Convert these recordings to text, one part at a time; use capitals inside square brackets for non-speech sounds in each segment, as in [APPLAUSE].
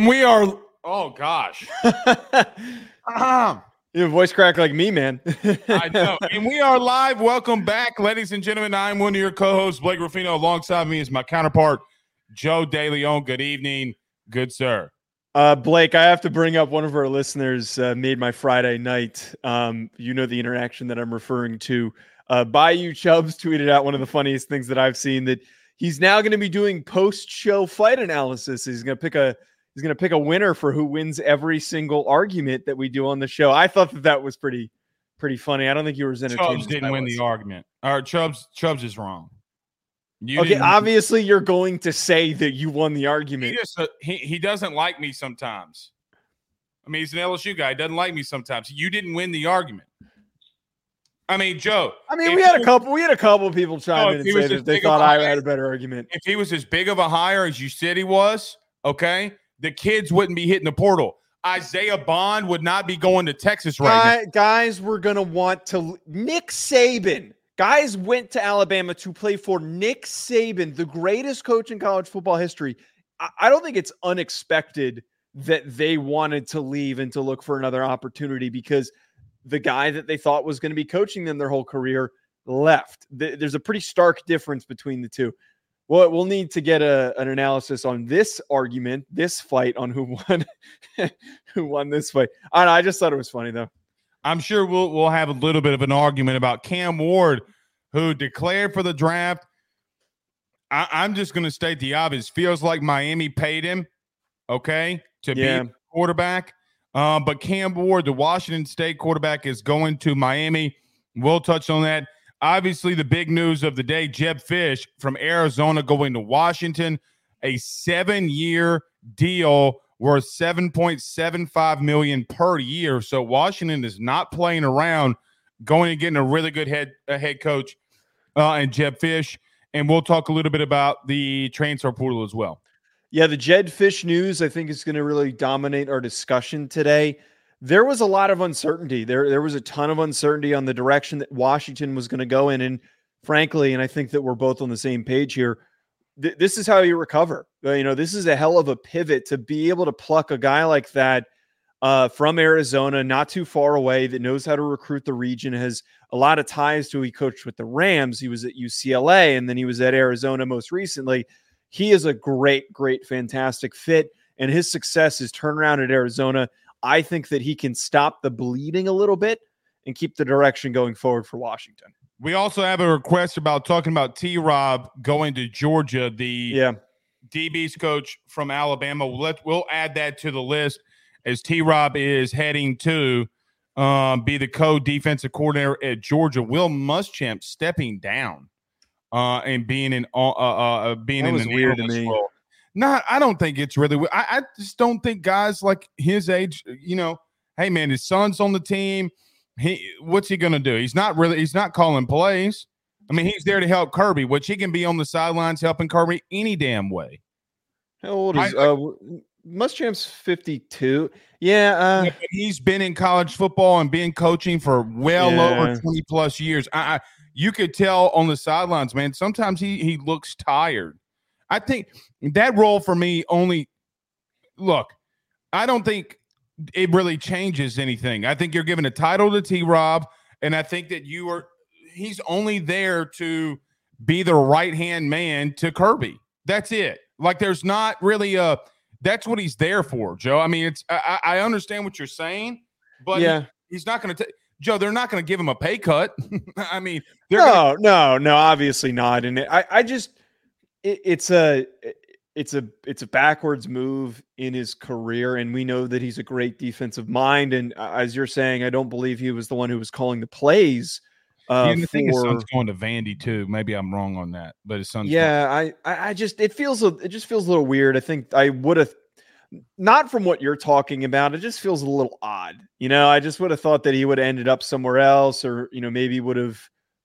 And we are, oh gosh. um, [LAUGHS] you have voice crack like me, man. I know. [LAUGHS] And we are live. Welcome back, ladies and gentlemen. I'm one of your co hosts, Blake Ruffino. Alongside me is my counterpart, Joe DeLeone. Good evening. Good, sir. Uh, Blake, I have to bring up one of our listeners uh, made my Friday night. Um, you know the interaction that I'm referring to. Uh, Bayou Chubbs tweeted out one of the funniest things that I've seen that he's now going to be doing post-show fight analysis. He's going to pick a he's going to pick a winner for who wins every single argument that we do on the show. I thought that that was pretty pretty funny. I don't think you were as entertained. Chubbs didn't win was. the argument. Or Chubbs Chubbs is wrong. You okay, obviously you're going to say that you won the argument. He, just, uh, he he doesn't like me sometimes. I mean, he's an LSU guy. He doesn't like me sometimes. You didn't win the argument. I mean, Joe. I mean, we had a couple. We had a couple of people chime in and say that they thought I had a better argument. If he was as big of a hire as you said he was, okay, the kids wouldn't be hitting the portal. Isaiah Bond would not be going to Texas right Guy, Guys were going to want to. Nick Saban. Guys went to Alabama to play for Nick Saban, the greatest coach in college football history. I, I don't think it's unexpected that they wanted to leave and to look for another opportunity because the guy that they thought was going to be coaching them their whole career left. There's a pretty stark difference between the two. Well, we'll need to get a, an analysis on this argument, this fight, on who won, [LAUGHS] who won this fight. I, know, I just thought it was funny though. I'm sure we'll we'll have a little bit of an argument about Cam Ward, who declared for the draft. I, I'm just going to state the obvious. Feels like Miami paid him, okay, to yeah. be quarterback. Uh, but Cam Ward, the Washington State quarterback, is going to Miami. We'll touch on that. Obviously, the big news of the day Jedd Fisch from Arizona going to Washington, a seven year deal worth 7.75 million per year. So Washington is not playing around, going and getting a really good head head coach uh, and Jedd Fisch. And we'll talk a little bit about the transfer portal as well. Yeah, the Jedd Fisch news I think is going to really dominate our discussion today. There was a lot of uncertainty. There there was a ton of uncertainty on the direction that Washington was going to go in and frankly, and I think that we're both on the same page here, th- this is how you recover. Uh, you know, this is a hell of a pivot to be able to pluck a guy like that uh, from Arizona, not too far away, that knows how to recruit the region, has a lot of ties to. He coached with the Rams. He was at UCLA, and then he was at Arizona most recently. He is a great, great, fantastic fit. And his success, his turnaround at Arizona, I think that he can stop the bleeding a little bit and keep the direction going forward for Washington. We also have a request about talking about T Rob going to Georgia, the yeah. DB's coach from Alabama. We'll, let, we'll add that to the list as T Rob is heading to um, be the co defensive coordinator at Georgia. Will Muschamp stepping down uh, and being in uh, uh, uh being that in the weird to me. Role. Not, I don't think it's really. I, I just don't think guys like his age, you know, hey man, his son's on the team. He, what's he gonna do? He's not really. He's not calling plays. I mean, he's there to help Kirby, which he can be on the sidelines helping Kirby any damn way. How old is I, uh Muschamp's 52. Yeah, uh, yeah he's been in college football and been coaching for well yeah. over 20 plus years. I, I you could tell on the sidelines, man. Sometimes he he looks tired. I think that role for me only look. I don't think it really changes anything. I think you're giving a title to T. Rob, and I think that you are. He's only there to be the right hand man to Kirby. That's it. Like there's not really a. That's what he's there for, Joe. I mean, it's. I, I understand what you're saying, but yeah, he, he's not going to take. Joe, they're not going to give him a pay cut. [LAUGHS] I mean, no, gonna- no, no, obviously not. And I, I just, it, it's a, it's a, it's a backwards move in his career, and we know that he's a great defensive mind. And as you're saying, I don't believe he was the one who was calling the plays. Uh, yeah, I think for, his son's going to Vandy too. Maybe I'm wrong on that, but his son's. Yeah, I, I just it feels a, it just feels a little weird. I think I would have not from what you're talking about. It just feels a little odd. You know, I just would have thought that he would have ended up somewhere else, or you know, maybe would have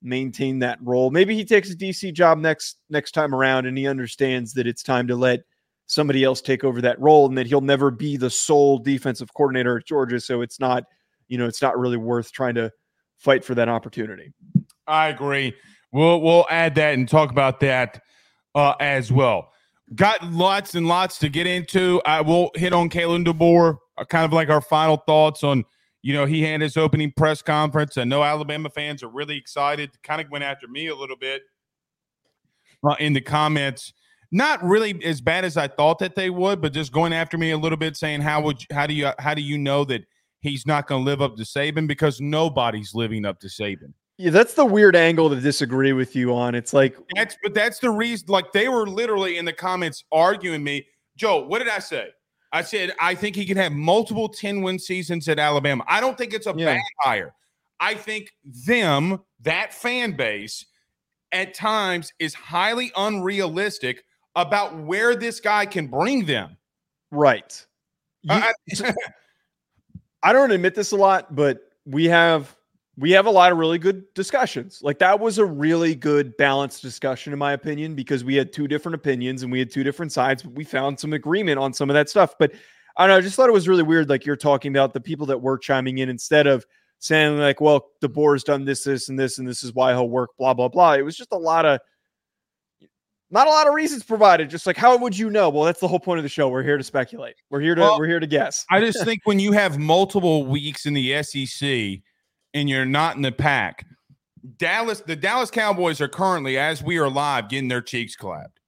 maintained that role. Maybe he takes a DC job next next time around, and he understands that it's time to let somebody else take over that role, and that he'll never be the sole defensive coordinator at Georgia. So it's not, you know, it's not really worth trying to fight for that opportunity. I agree. We'll we'll add that and talk about that uh, as well. got lots and lots to get into. I will hit on Kalen DeBoer, uh, kind of like our final thoughts on, you know, he had his opening press conference. I know Alabama fans are really excited. Kind of went after me a little bit uh, in the comments. Not really as bad as I thought that they would, but just going after me a little bit, saying how would you, how do you how do you know that he's not going to live up to Saban because nobody's living up to Saban. Yeah, that's the weird angle to disagree with you on. It's like that's but that's the reason. Like they were literally in the comments arguing me. Joe, what did I say? I said I think he can have multiple 10 win seasons at Alabama. I don't think it's a yeah. bad hire. I think them, that fan base, at times is highly unrealistic about where this guy can bring them. Right. Uh, you, [LAUGHS] I don't admit this a lot, but we have we have a lot of really good discussions. Like that was a really good balanced discussion in my opinion because we had two different opinions and we had two different sides, but we found some agreement on some of that stuff. But I don't know, I just thought it was really weird like you're talking about the people that were chiming in instead of saying like, well, the DeBoer's done this this and this and this is why he'll work blah blah blah. It was just a lot of not a lot of reasons provided. Just like how would you know? Well, that's the whole point of the show. We're here to speculate. We're here to well, we're here to guess. I just think when you have multiple weeks in the SEC and you're not in the pack, Dallas, the Dallas Cowboys are currently, as we are live, getting their cheeks clapped.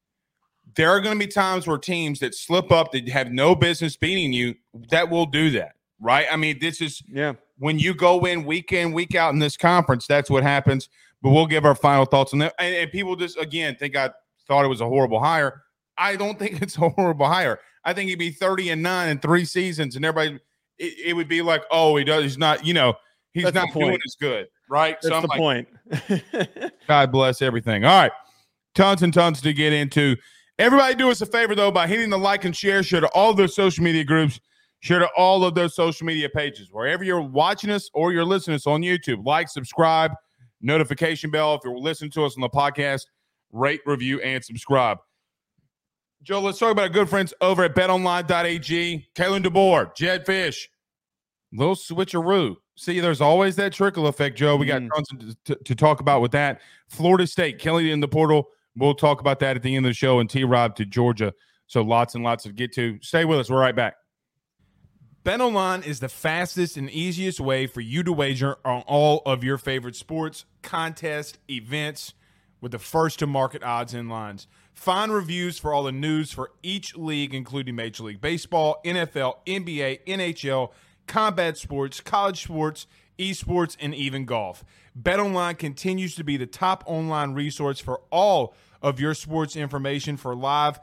There are going to be times where teams that slip up that have no business beating you that will do that, right? I mean, this is yeah. When you go in week in, week out in this conference, that's what happens. But we'll give our final thoughts on that. And, and people just again think I thought it was a horrible hire. I don't [LAUGHS] think it's a horrible hire. I think he'd be 30 and 9 in three seasons, and everybody it, it would be like, oh, he does, he's not, you know, he's That's not doing as good, right? That's so the like, point. [LAUGHS] God bless everything. All right. Tons and tons to get into. Everybody do us a favor though by hitting the like and share, share to all those social media groups, share to all of those social media pages. Wherever you're watching us or you're listening to us on YouTube, like, subscribe, notification bell if you're listening to us on the podcast rate, review, and subscribe. Joe, let's talk about our good friends over at betonline.ag. Kalen DeBoer, Jedd Fisch, little switcheroo. See, there's always that trickle effect, Joe. We got mm. tons to, to, talk about with that. Florida State, Kelly in the portal. We'll talk about that at the end of the show. And T Rob to Georgia. So lots and lots to get to. Stay with us. We're right back. BetOnline is the fastest and easiest way for you to wager on all of your favorite sports, contests, events with the first to market odds and lines. Find reviews for all the news for each league, including Major League Baseball, NFL, NBA, NHL, combat sports, college sports, esports, and even golf. BetOnline continues to be the top online resource for all of your sports information for live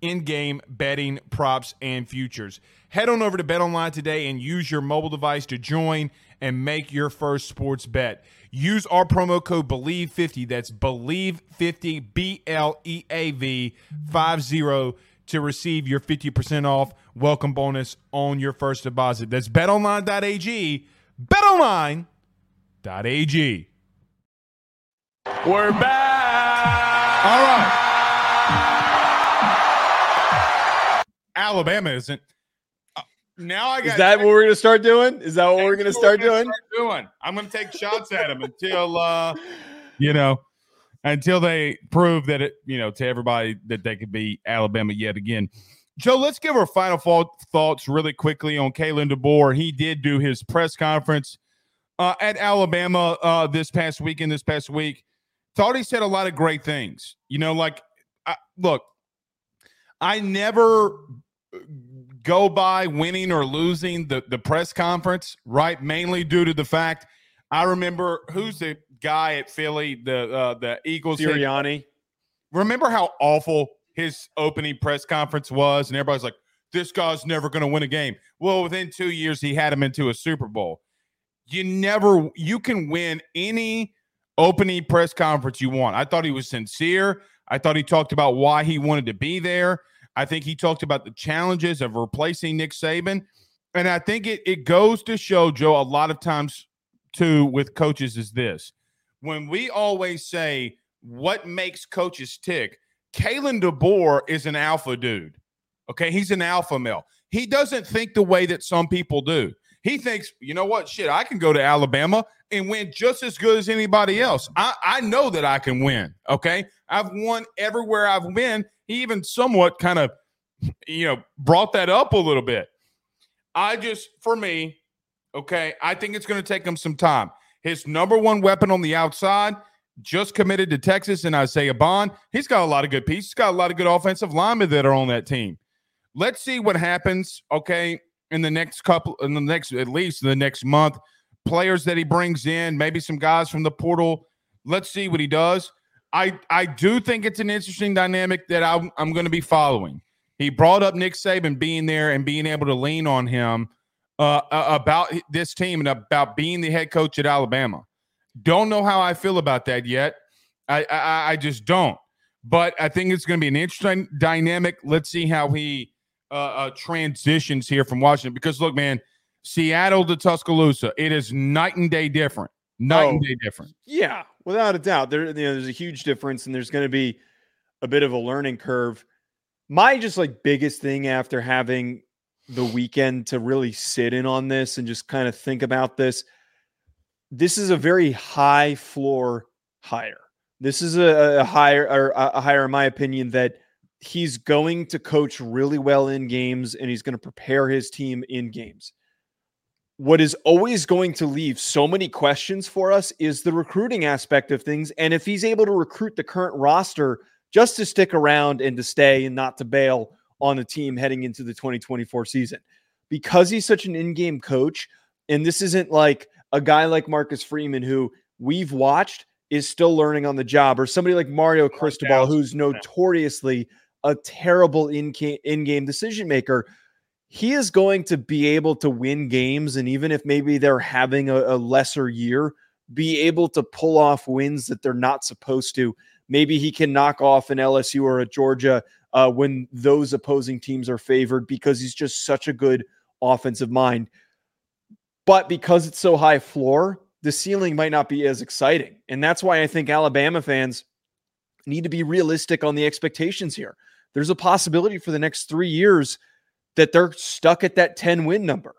in-game betting, props, and futures. Head on over to BetOnline today and use your mobile device to join and make your first sports bet. Use our promo code BLEAV50 That's BLEAV50 B L E A V 50 to receive your 50% off welcome bonus on your first deposit. That's betonline.ag. Betonline.ag. We're back. All right. Alabama isn't now I got. Is that what we're gonna start doing? Is that what we're gonna start doing? Start doing. I'm gonna take shots at them until uh, you know, until they prove that it, you know, to everybody that they could be Alabama yet again. Joe, let's give our final thoughts really quickly on Kalen DeBoer. He did do his press conference uh, at Alabama uh, this past weekend, this past week. Thought he said a lot of great things. You know, like, I, look, I never go by winning or losing the, the press conference, right? Mainly due to the fact I remember who's the guy at Philly, the uh, the Eagles. Sirianni. Remember how awful his opening press conference was, and everybody's like, "This guy's never going to win a game." Well, within two years, he had him into a Super Bowl. You never, you can win any opening press conference you want. I thought he was sincere. I thought he talked about why he wanted to be there. I think he talked about the challenges of replacing Nick Saban. And I think it, it goes to show, Joe, a lot of times too with coaches is this. When we always say what makes coaches tick, Kalen DeBoer is an alpha dude. Okay. He's an alpha male. He doesn't think the way that some people do. He thinks, you know what? Shit, I can go to Alabama and win just as good as anybody else. I, I know that I can win. Okay. I've won everywhere I've been he even somewhat kind of, you know, brought that up a little bit. I just, for me, okay, I think it's going to take him some time. His number one weapon on the outside just committed to Texas and Isaiah Bond. He's got a lot of good pieces. He's got a lot of good offensive linemen that are on that team. Let's see what happens, okay, in the next couple, in the next, at least in the next month. Players that he brings in, maybe some guys from the portal. Let's see what he does. I, I do think it's an interesting dynamic that I'm, I'm going to be following. He brought up Nick Saban being there and being able to lean on him uh, about this team and about being the head coach at Alabama. Don't know how I feel about that yet. I, I, I just don't. But I think it's going to be an interesting dynamic. Let's see how he uh, uh, transitions here from Washington. Because look, man, Seattle to Tuscaloosa, it is night and day different. Night oh, and day different. Yeah, without a doubt. There, you know, there's a huge difference, and there's going to be a bit of a learning curve. My just like biggest thing after having the weekend to really sit in on this and just kind of think about this this is a very high floor hire. This is a, a higher or a higher, in my opinion, that he's going to coach really well in games and he's going to prepare his team in games. What is always going to leave so many questions for us is the recruiting aspect of things. And if he's able to recruit the current roster just to stick around and to stay and not to bail on the team heading into the 2024 season, because he's such an in game coach, and this isn't like a guy like Marcus Freeman, who we've watched, is still learning on the job, or somebody like Mario Cristobal, who's notoriously a terrible in game decision maker. He is going to be able to win games, and even if maybe they're having a, a lesser year, be able to pull off wins that they're not supposed to. Maybe he can knock off an LSU or a Georgia uh, when those opposing teams are favored because he's just such a good offensive mind. But because it's so high floor, the ceiling might not be as exciting. And that's why I think Alabama fans need to be realistic on the expectations here. There's a possibility for the next three years that they're stuck at that 10 win number,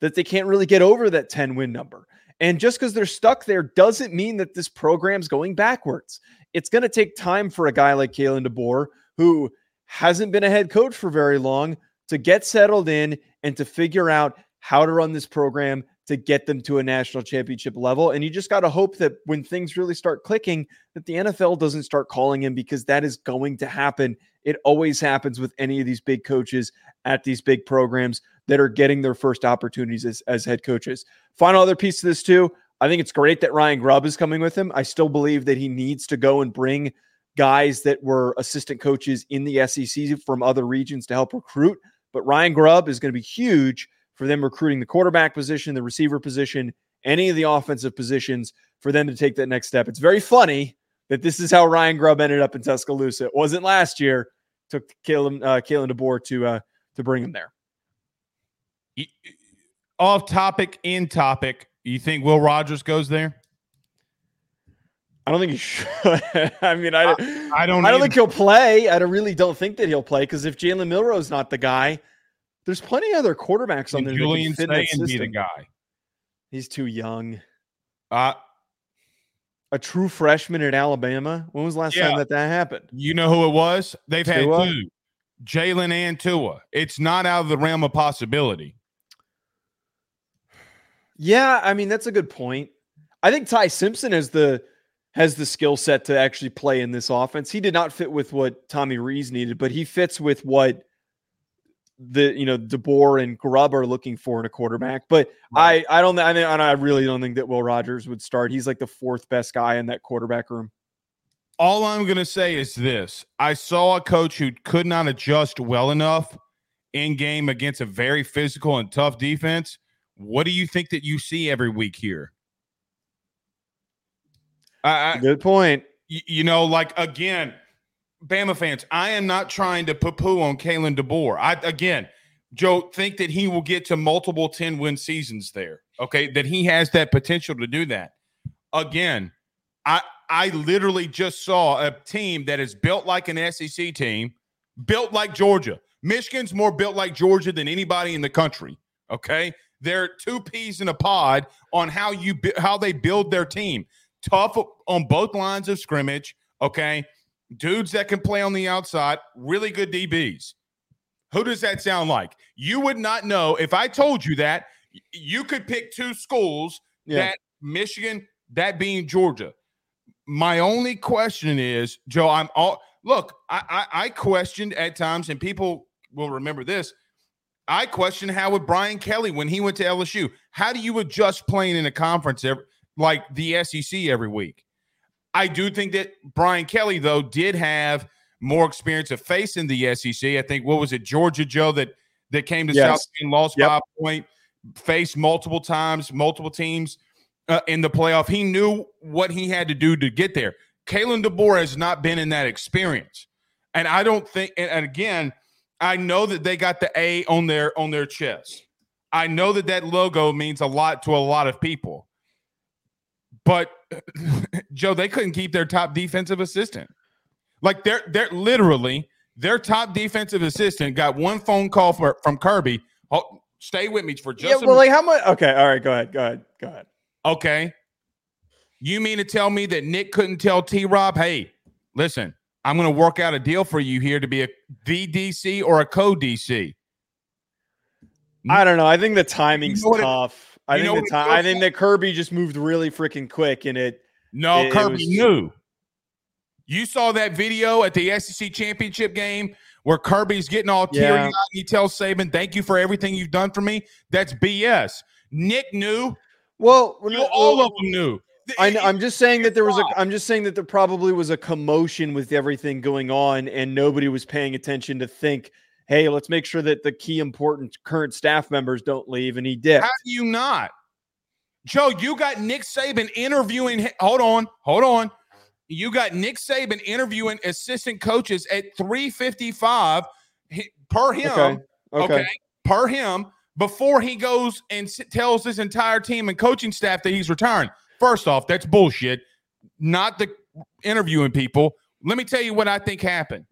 that they can't really get over that 10 win number. And just because they're stuck there doesn't mean that this program's going backwards. It's going to take time for a guy like Kalen DeBoer, who hasn't been a head coach for very long, to get settled in and to figure out how to run this program to get them to a national championship level. And you just got to hope that when things really start clicking, that the NFL doesn't start calling him because that is going to happen. It always happens with any of these big coaches at these big programs that are getting their first opportunities as, as head coaches. Final other piece to this, too. I think it's great that Ryan Grubb is coming with him. I still believe that he needs to go and bring guys that were assistant coaches in the SEC from other regions to help recruit. But Ryan Grubb is going to be huge for them recruiting the quarterback position, the receiver position, any of the offensive positions for them to take that next step. It's very funny that this is how Ryan Grubb ended up in Tuscaloosa. It wasn't last year. Took Kalen uh, Kalen DeBoer to uh, to bring him there. Off topic, in topic. You think Will Rogers goes there? I don't think he should. [LAUGHS] I mean, I, I, I don't. I don't think he'll play. I really don't think that he'll play because if Jalen Milroe's not the guy, there's plenty of other quarterbacks on there. Julian Sayin be the guy. He's too young. Uh a true freshman at Alabama. When was the last yeah. time that that happened? You know who it was? They've Tua? had two, Jalen and Tua. It's not out of the realm of possibility. Yeah, I mean that's a good point. I think Ty Simpson has the has the skill set to actually play in this offense. He did not fit with what Tommy Rees needed, but he fits with what the you know DeBoer and Grubb are looking for in a quarterback. But right. I I don't I mean I really don't think that Will Rogers would start. He's like the fourth best guy in that quarterback room. All I'm going to say is this: I saw a coach who could not adjust well enough in game against a very physical and tough defense. What do you think that you see every week here? I, Good point. You, you know, like again, Bama fans, I am not trying to poo poo on Kalen DeBoer. I again, Joe, think that he will get to multiple 10 win seasons there. Okay. That he has that potential to do that. Again, I I literally just saw a team that is built like an SEC team, built like Georgia. Michigan's more built like Georgia than anybody in the country. Okay. They're two peas in a pod on how you how they build their team. Tough on both lines of scrimmage. Okay dudes that can play on the outside, really good DBs. Who does that sound like? You would not know if I told you that. You could pick two schools Yeah. that Michigan, that being Georgia. My only question is, Joe, I'm all look, I, I I questioned at times, and people will remember this. I questioned how would Brian Kelly when he went to LSU. How do you adjust playing in a conference every, like the SEC every week? I do think that Brian Kelly, though, did have more experience of facing the SEC. I think what was it, Georgia Joe, that that came to Yes. South and lost Yep. by a point, faced multiple times, multiple teams uh, in the playoff. He knew what he had to do to get there. Kalen DeBoer has not been in that experience, and I don't think. And, and again, I know that they got the A on their on their chest. I know that that logo means a lot to a lot of people, but [COUGHS] Joe, they couldn't keep their top defensive assistant. Like they're they're literally their top defensive assistant got one phone call for, from Kirby. Oh, stay with me for just yeah, a well, like how much? Okay, all right, go ahead, go ahead, go ahead. Okay. You mean to tell me that Nick couldn't tell T Rob, hey, listen, I'm going to work out a deal for you here to be a VDC or a co DC? I don't know. I think the timing's know what it- tough. I you know think the time. I think that Kirby just moved really freaking quick, and it. No, It- it Kirby was- knew. You saw that video at the SEC championship game where Kirby's getting all teary Yeah. he tells Saban, thank you for everything you've done for me. That's BS. Nick knew. Well, You know, all of them knew. I know, I'm just saying that there was a. I'm just saying that there probably was a commotion with everything going on, and nobody was paying attention to think, "Hey, let's make sure that the key important current staff members don't leave." And he did. How do you not? Joe, you got Nick Saban interviewing. Hold on, hold on. You got Nick Saban interviewing assistant coaches at 355 per him. Okay. Okay. Okay. Per him before he goes and tells his entire team and coaching staff that he's retiring. First off, that's bullshit. Not the interviewing people. Let me tell you what I think happened.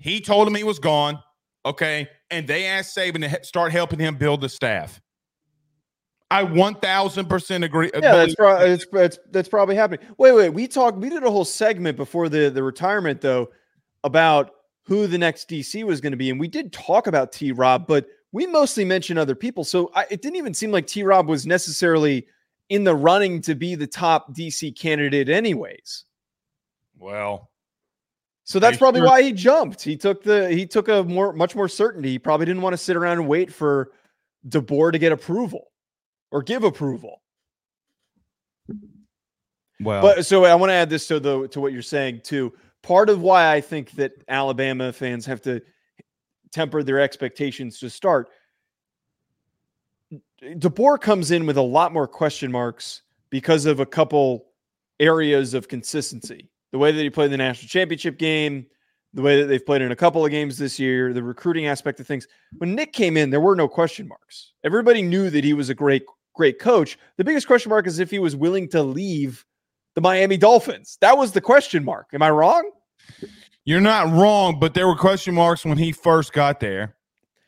He told him he was gone. Okay. And they asked Saban to start helping him build the staff. I 1000% agree. Uh, yeah, that's probably that's, that's that's probably happening. Wait, wait. We talked. We did a whole segment before the the retirement though about who the next DC was going to be, and we did talk about T. Rob, but we mostly mentioned other people. So I, it didn't even seem like T. Rob was necessarily in the running to be the top DC candidate, anyways. well, So that's probably sure. why he jumped. He took the he took a more much more certainty. He probably didn't want to sit around and wait for DeBoer to get approval or give approval. well, But so I want to add this to the to what you're saying too. Part of why I think that Alabama fans have to temper their expectations to start. DeBoer comes in with a lot more question marks because of a couple areas of consistency. The way that he played the national championship game, the way that they've played in a couple of games this year, the recruiting aspect of things. When Nick came in, there were no question marks. Everybody knew that he was a great, great coach. The biggest question mark is if he was willing to leave the Miami Dolphins. That was the question mark. Am I wrong? you're not wrong, but there were question marks when he first got there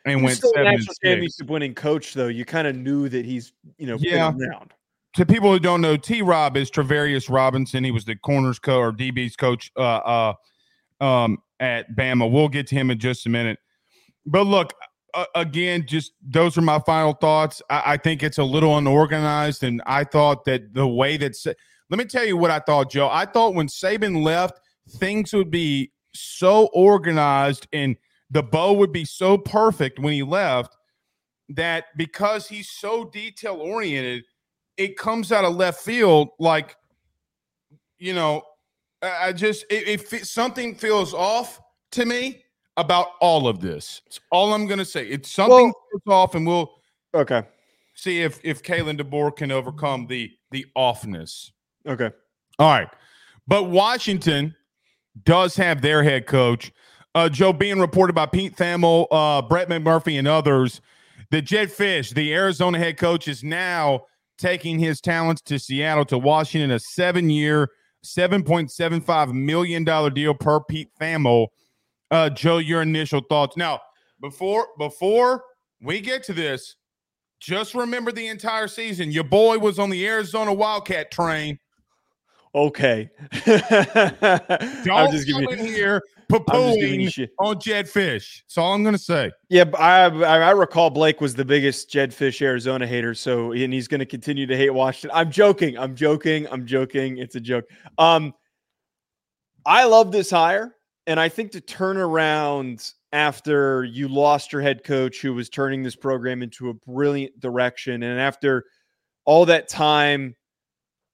and He's went still seven national championship winning coach, though. You kind of knew that he's, you know, Yeah. around. To people who don't know, T. Rob is Travarius Robinson. He was the corners coach or DB's coach uh, uh, um, at Bama. We'll get to him in just a minute. But look, uh, again, just those are my final thoughts. I, I think it's a little unorganized, and I thought that the way that Sa- let me tell you what I thought, Joe. I thought when Saban left, things would be so organized and the bow would be so perfect when he left that because he's so detail oriented it comes out of left field like you know i just it, it something feels off to me about all of this. It's all i'm gonna say. It's something Well- feels off and we'll Okay. see if if Kalen DeBoer can overcome the the offness. Okay. all right. But washington does have their head coach uh joe being reported by pete thamel uh brett mcmurphy and others. That Jedd Fisch the arizona head coach is now taking his talents to Seattle to Washington, a seven year, $7.75 million deal per Pete Thamel. Uh, Joe, your initial thoughts. Now, before before we get to this, just remember the entire season. Your boy was on the Arizona Wildcat train. Okay. [LAUGHS] [LAUGHS] I'm just giving you, here poo on Jedd Fisch. That's all I'm going to say. Yeah, I, I recall Blake was the biggest Jedd Fisch Arizona hater, so and he's going to continue to hate Washington. I'm joking. I'm joking. I'm joking. It's a joke. Um, I love this hire, and I think to turn around after you lost your head coach who was turning this program into a brilliant direction, and after all that time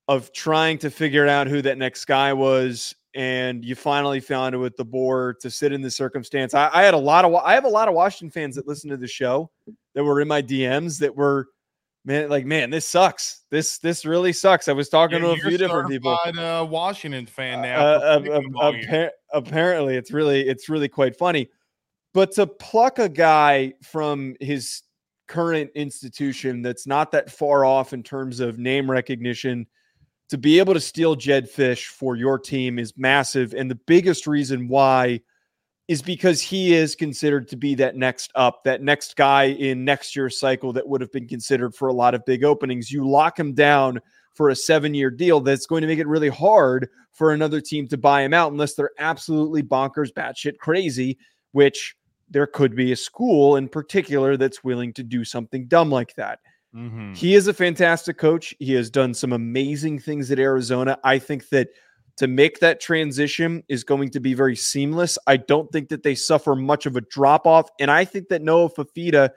of trying to figure out who that next guy was and you finally found it with the board to sit in the circumstance. I, I, had a lot of I have a lot of Washington fans that listen to the show that were in my DMs that were man like man this sucks this this really sucks. I was talking yeah, to a few different people. Uh, Washington fan now. Uh, uh, uh apparently, it's really it's really quite funny. But to pluck a guy from his current institution that's not that far off in terms of name recognition to be able to steal Jedd Fisch for your team is massive. And the biggest reason why is because he is considered to be that next up, that next guy in next year's cycle that would have been considered for a lot of big openings. You lock him down for a seven year deal that's going to make it really hard for another team to buy him out unless they're absolutely bonkers, batshit crazy, which there could be a school in particular that's willing to do something dumb like that. Mm-hmm. He is a fantastic coach. He has done some amazing things at Arizona. I think that to make that transition is going to be very seamless. I don't think that they suffer much of a drop off. And I think that Noah Fifita,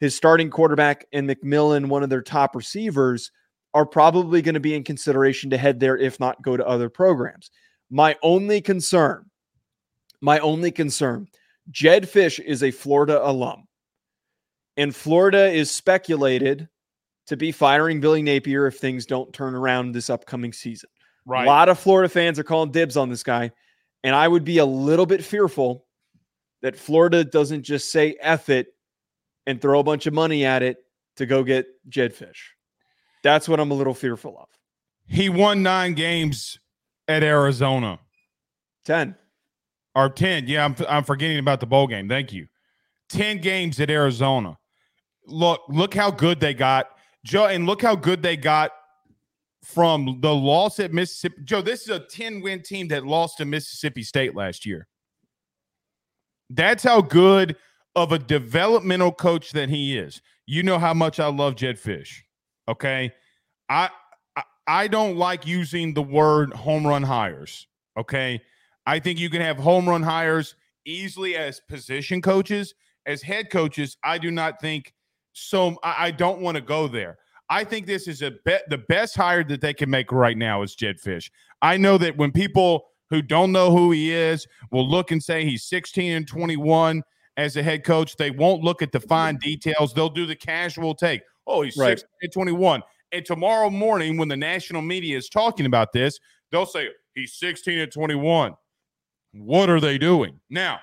his starting quarterback, and McMillan, one of their top receivers, are probably going to be in consideration to head there, if not go to other programs. My only concern, my only concern, Jedd Fisch is a Florida alum. And Florida is speculated to be firing Billy Napier if things don't turn around this upcoming season. Right. A lot of Florida fans are calling dibs on this guy. And I would be a little bit fearful that Florida doesn't just say F it and throw a bunch of money at it to go get Jedd Fisch. That's what I'm a little fearful of. He won nine games at Arizona. 10. Or 10. Yeah, I'm, I'm forgetting about the bowl game. Thank you. 10 games at Arizona. Look, look how good they got Joe, and look how good they got from the loss at Mississippi. Joe, this is a 10 win team that lost to Mississippi State last year. That's how good of a developmental coach that he is. You know how much I love Jedd Fisch. Okay. I, I I don't like using the word home run hires. Okay. I think you can have home run hires easily as position coaches. As head coaches, I do not think so I, I don't want to go there. I think this is a bet. The best hire that they can make right now is Jedd Fisch. I know that when people who don't know who he is will look and say he's 16 and 21 as a head coach, they won't look at the mm-hmm. fine details. They'll do the casual take. Oh, he's right. 16 and 21. And tomorrow morning, when the national media is talking about this, they'll say he's 16 and 21. What are they doing? Now,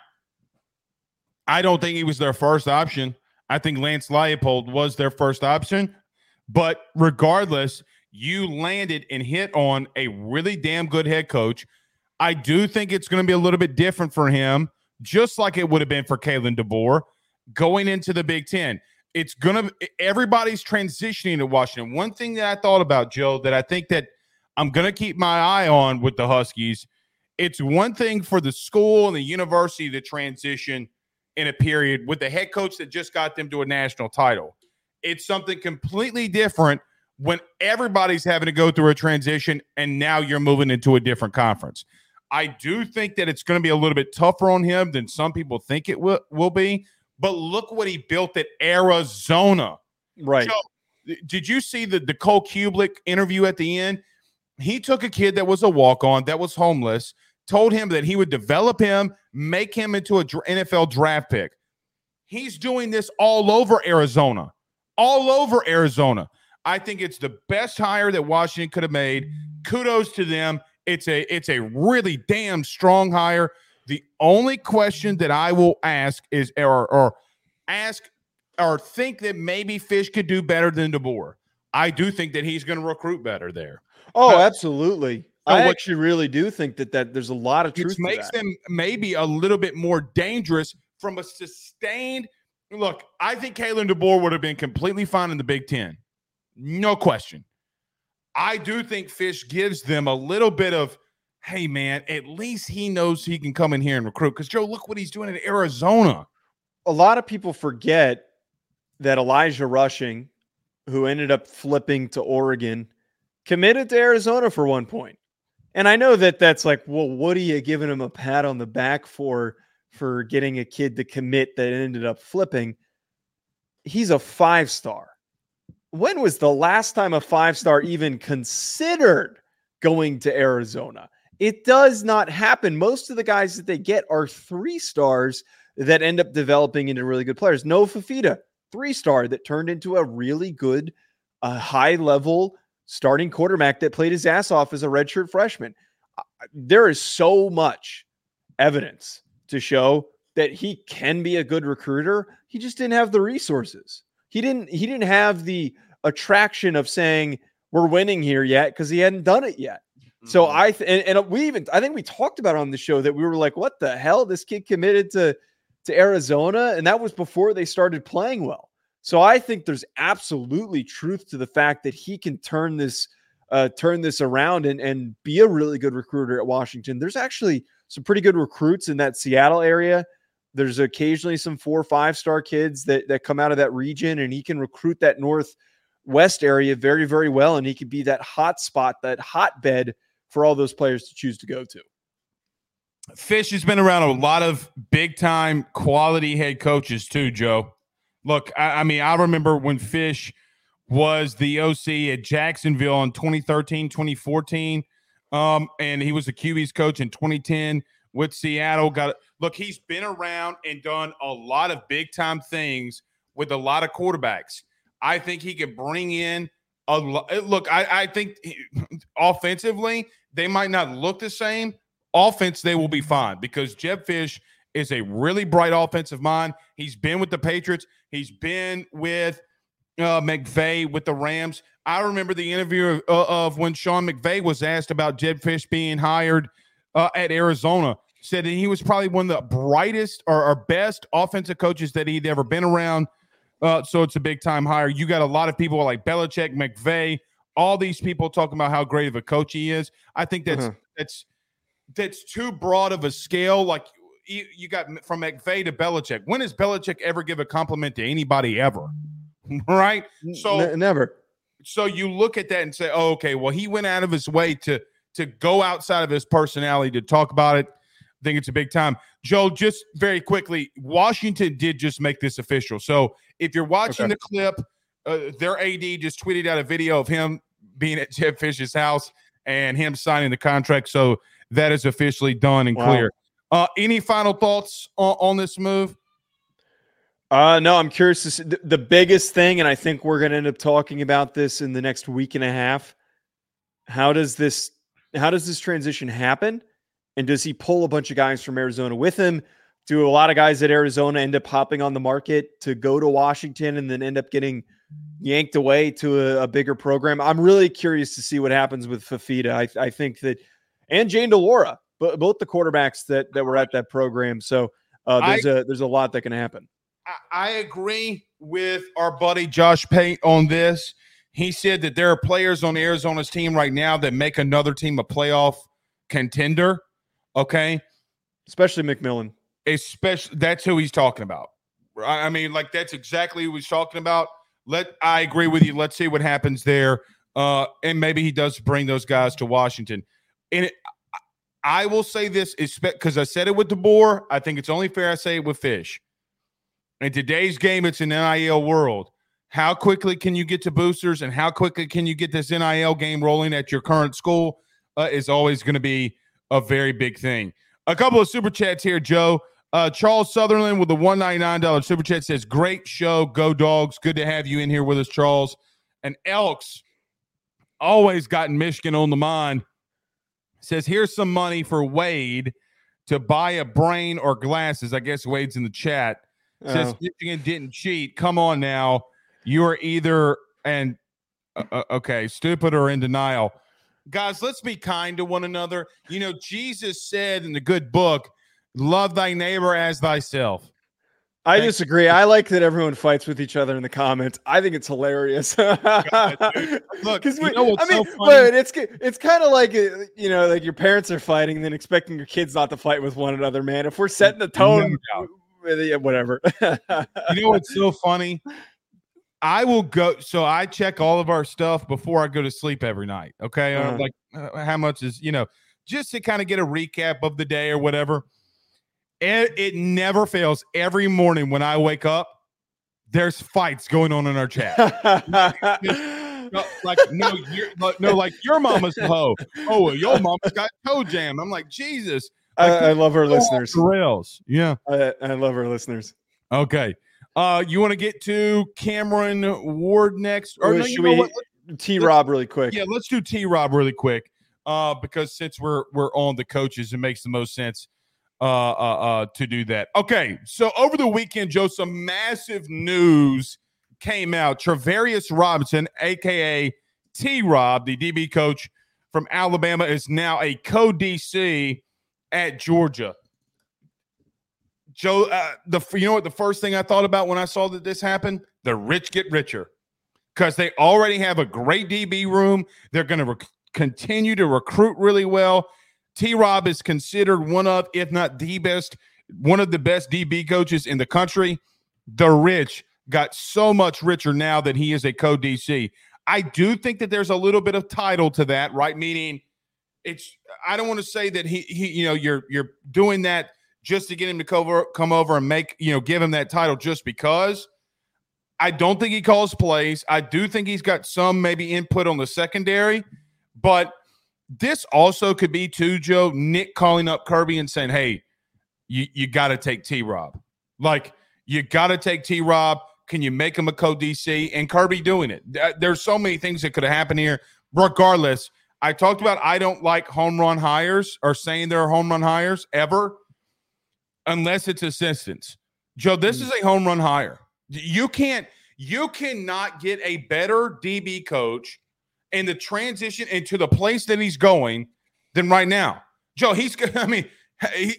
I don't think he was their first option. I think Lance Leipold was their first option. But regardless, you landed and hit on a really damn good head coach. I do think it's going to be a little bit different for him, just like it would have been for Kalen DeBoer going into the Big Ten. It's going to, everybody's transitioning to Washington. One thing that I thought about, Joe, that I think that I'm going to keep my eye on with the Huskies, it's one thing for the school and the university to transition in a period with the head coach that just got them to a national title. It's something completely different when everybody's having to go through a transition and now you're moving into a different conference. I do think that it's going to be a little bit tougher on him than some people think it will, will be. But look what he built at Arizona. Right. So, did you see the, the Cole Cubelic interview at the end? He took a kid that was a walk on, that was homeless, told him that he would develop him, make him into an NFL draft pick. He's doing this all over Arizona, all over Arizona. I think it's the best hire that Washington could have made. Kudos to them. It's a it's a really damn strong hire. The only question that I will ask is or or ask or think that maybe Fisch could do better than DeBoer. I do think that he's going to recruit better there. Oh, but, absolutely. Oh, I actually really do think that that there's a lot of truth. Which makes them maybe a little bit more dangerous from a sustained look. I think Kalen DeBoer would have been completely fine in the Big Ten, no question. I do think Fisch gives them a little bit of, hey man, at least he knows he can come in here and recruit. Because Joe, look what he's doing in Arizona. A lot of people forget that Elijah Rushing, who ended up flipping to Oregon, committed to Arizona for one point. And I know that that's like, well, what are you giving him a pat on the back for for getting a kid to commit that ended up flipping? He's a five star. When was the last time a five star even considered going to Arizona? It does not happen. Most of the guys that they get are three stars that end up developing into really good players. Noah Fifita, three star that turned into a really good, uh, high level starting quarterback that played his ass off as a redshirt freshman. There is so much evidence to show that he can be a good recruiter. He just didn't have the resources. He didn't he didn't have the attraction of saying we're winning here yet because he hadn't done it yet. Mm-hmm. So I th- and, and we even I think we talked about on the show that we were like, what the hell? This kid committed to to Arizona, and that was before they started playing well. So I think there's absolutely truth to the fact that he can turn this uh, turn this around and and be a really good recruiter at Washington. There's actually some pretty good recruits in that Seattle area. There's occasionally some four or five star kids that that come out of that region, and he can recruit that northwest area very very well, and he could be that hot spot, that hotbed for all those players to choose to go to. Fisch has been around a lot of big time quality head coaches too, Joe. Look, I, I, mean, I remember when Fisch was the OC at Jacksonville in 2013, 2014. Um, and he was the QB's coach in 2010 with Seattle. Got look, he's been around and done a lot of big time things with a lot of quarterbacks. I think he could bring in a look. I, I think he, [LAUGHS] offensively they might not look the same. Offense, they will be fine because Jedd Fisch is a really bright offensive mind. He's been with the Patriots. He's been with uh, McVay with the Rams. I remember the interview of, uh, of when Sean McVay was asked about Jedd Fisch being hired uh, at Arizona. Said that he was probably one of the brightest or, or best offensive coaches that he'd ever been around. Uh, so it's a big time hire. You got a lot of people like Belichick, McVay, all these people talking about how great of a coach he is. I think that's uh-huh. that's that's too broad of a scale. Like you, you got from McVay to Belichick. When does Belichick ever give a compliment to anybody ever? [LAUGHS] right? So N- never. So you look at that and say, oh, okay, well, he went out of his way to to go outside of his personality to talk about it. I think it's a big time. Joe, just very quickly, Washington did just make this official. So if you're watching okay. the clip, uh, their AD just tweeted out a video of him being at Jedd Fisch's house and him signing the contract. So that is officially done and wow. clear. Uh, any final thoughts on, on this move? Uh, no, I'm curious see the, biggest thing, and I think we're going to end up talking about this in the next week and a half. How does this how does this transition happen? And does he pull a bunch of guys from Arizona with him? Do a lot of guys at Arizona end up hopping on the market to go to Washington and then end up getting yanked away to a, a bigger program? I'm really curious to see what happens with Fifita. I, I think that, and Jayden de Laura but both the quarterbacks that that were at that program. So uh, there's I, a there's a lot that can happen. I agree with our buddy Josh Pate on this. He said that there are players on Arizona's team right now that make another team a playoff contender. Okay, especially McMillan. Especially that's who he's talking about. I mean, like that's exactly who he's talking about. Let I agree with you. Let's see what happens there. Uh, and maybe he does bring those guys to Washington. And it, I will say this because I said it with DeBoer. I think it's only fair I say it with Fisch. In today's game, it's an NIL world. How quickly can you get to boosters and how quickly can you get this NIL game rolling at your current school uh, is always going to be a very big thing. A couple of super chats here, Joe. Uh, Charles Sutherland with the $199 super chat says, Great show. Go dogs. Good to have you in here with us, Charles. And Elks always gotten Michigan on the mind says here's some money for Wade to buy a brain or glasses. I guess Wade's in the chat. Says oh. Michigan didn't cheat. Come on now. You are either and uh, uh, okay, stupid or in denial. Guys, let's be kind to one another. You know, Jesus said in the good book, love thy neighbor as thyself. I disagree. I like that everyone fights with each other in the comments. I think it's hilarious. [LAUGHS] Look, know I mean, so but it's it's kind of like uh, you know, like your parents are fighting, and then expecting your kids not to fight with one another. Man, if we're setting the tone, no whatever. you know what's so funny? I will go. So I check all of our stuff before I go to sleep every night. Okay, uh-huh. like uh, how much is you know, just to kind of get a recap of the day or whatever. It, it never fails. Every morning when I wake up, there's fights going on in our chat. [LAUGHS] like no, no, like your mama's a hoe. Oh, your mama's got toe jam. I'm like Jesus. Like, I, I, love our listeners. Rails, yeah. I, I love our listeners. Okay, uh, you want to get to Cameron Ward next, or no, you know what? T Rob really quick. Yeah, let's do T Rob really quick. Uh, because since we're we're on the coaches, it makes the most sense uh, uh, uh, to do that. Okay, so over the weekend, Joe, some massive news came out. Travaris Robinson, aka T Rob, the DB coach from Alabama, is now a co DC at Georgia. Joe, uh, the you know what the first thing I thought about when I saw that this happened? The rich get richer because they already have a great DB room. They're going to rec- continue to recruit really well. T Rob is considered one of, if not the best, one of the best DB coaches in the country. The rich got so much richer now that he is a co DC. I do think that there's a little bit of title to that, right? Meaning, it's I don't want to say that he he you know you're you're doing that just to get him to cover, come over and make you know give him that title just because. I don't think he calls plays. I do think he's got some maybe input on the secondary, but this also could be too, Joe, Nick calling up Kirby and saying, Hey, you, you got to take T Rob. Like, you got to take T Rob. Can you make him a co DC? And Kirby doing it. There's so many things that could have happened here. Regardless, I talked about I don't like home run hires or saying they're home run hires ever unless it's assistants. Joe, this mm. is a home run hire. You can't, you cannot get a better DB coach and the transition into the place that he's going than right now. Joe, he's [LAUGHS] I mean,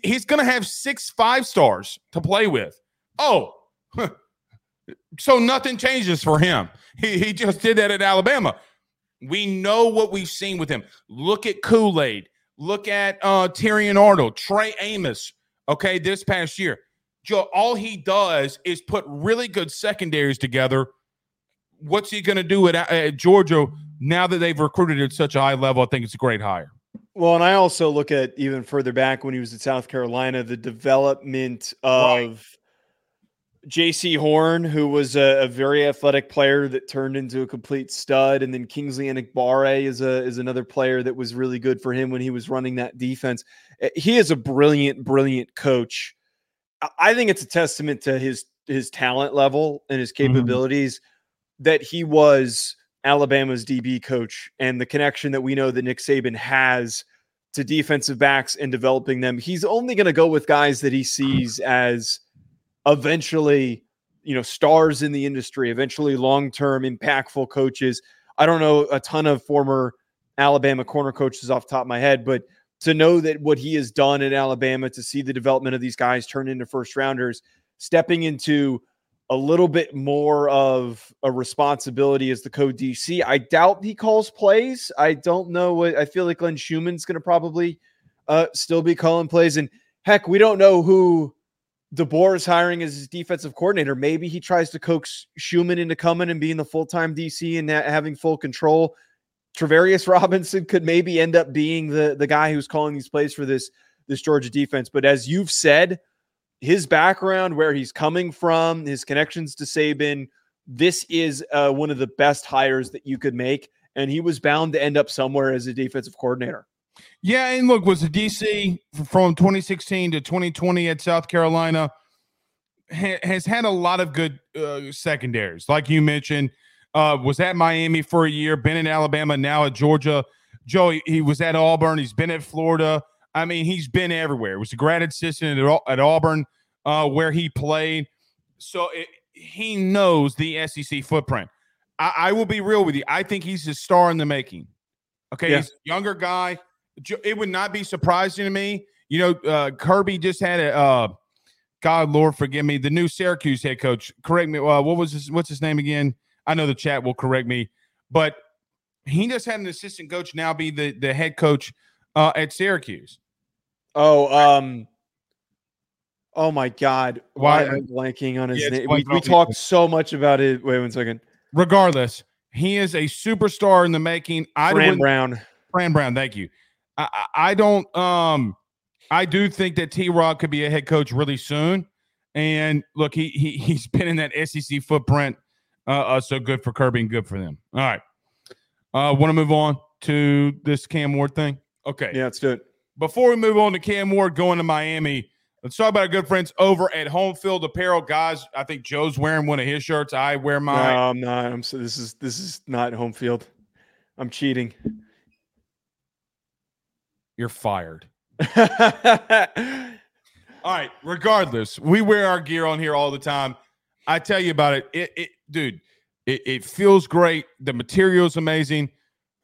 he's to have six five stars to play with. Oh, [LAUGHS] so nothing changes for him. He, he just did that at Alabama. We know what we've seen with him. Look at Kool Aid. Look at uh, Terrion Arnold, Trey Amos. Okay, this past year, Joe, all he does is put really good secondaries together. What's he going to do at, at Georgia now that they've recruited at such a high level, I think it's a great hire. Well, and I also look at even further back when he was at South Carolina, the development of right. Jaycee Horn, who was a, a, very athletic player that turned into a complete stud, and then Kingsley Enagbare is a is another player that was really good for him when he was running that defense. Eh, he is a brilliant, brilliant coach. I think it's a testament to his his talent level and his mm-hmm. capabilities mm-hmm. that he was Alabama's DB coach and the connection that we know that Nick Saban has to defensive backs and developing them. He's only going to go with guys that he sees as eventually, you know, stars in the industry, eventually long-term impactful coaches. I don't know a ton of former Alabama corner coaches off top of my head, but to know that what he has done in Alabama, to see the development of these guys turn into first rounders, stepping into a little bit more of a responsibility as the co DC. I doubt he calls plays. I don't know what I feel like Glenn Schumann's going to probably uh, still be calling plays. And heck, we don't know who DeBoer is hiring as his defensive coordinator. Maybe he tries to coax Schumann into coming and being the full time DC and having full control. Travaris [LAUGHS] Robinson could maybe end up being the the guy who's calling these plays for this this Georgia defense. But as you've said, his background, where he's coming from, his connections to Saban, this is uh, one of the best hires that you could make. And he was bound to end up somewhere as a defensive coordinator. Yeah, and look, was the DC from 2016 to 2020 at South Carolina ha- has had a lot of good uh, secondaries, like you mentioned. Uh, was at Miami for a year, been in Alabama, now at Georgia. Joey, he was at Auburn. He's been at Florida. I mean, he's been everywhere. He was a grad assistant at, at Auburn, uh, where he played. So it, he knows the SEC footprint. I, I, will be real with you. I think he's a star in the making. Okay, yeah. he's a younger guy. It would not be surprising to me. You know, uh, Kirby just had a uh, God, Lord, forgive me. The new Syracuse head coach. Correct me. Uh, what was his? What's his name again? I know the chat will correct me, but he just had an assistant coach now be the the head coach uh, at Syracuse. Oh, um, oh my God! Why, Why am I blanking on his yeah, name? We, we talked so much about it. Wait one second. Regardless, he is a superstar in the making. I Fran Brown. Fran Brown. Thank you. I, I don't. Um, I do think that T. Rob could be a head coach really soon. And look, he he [LAUGHS] he's been in that SEC footprint. Uh, uh so good for Kirby and good for them. All right. Uh, want to move on to this Cam Ward thing? Okay. Yeah, let's do it. Before we move on to Cam Ward going to Miami, let's talk about our good friends over at Home Field Apparel. Guys, I think Joe's wearing one of his shirts. I wear mine. No, I'm not. I'm so this is this is not Home Field. I'm cheating. You're fired. [LAUGHS] all right. Regardless, we wear our gear on here all the time. I tell you about it. It, it dude, it, it feels great. The material is amazing,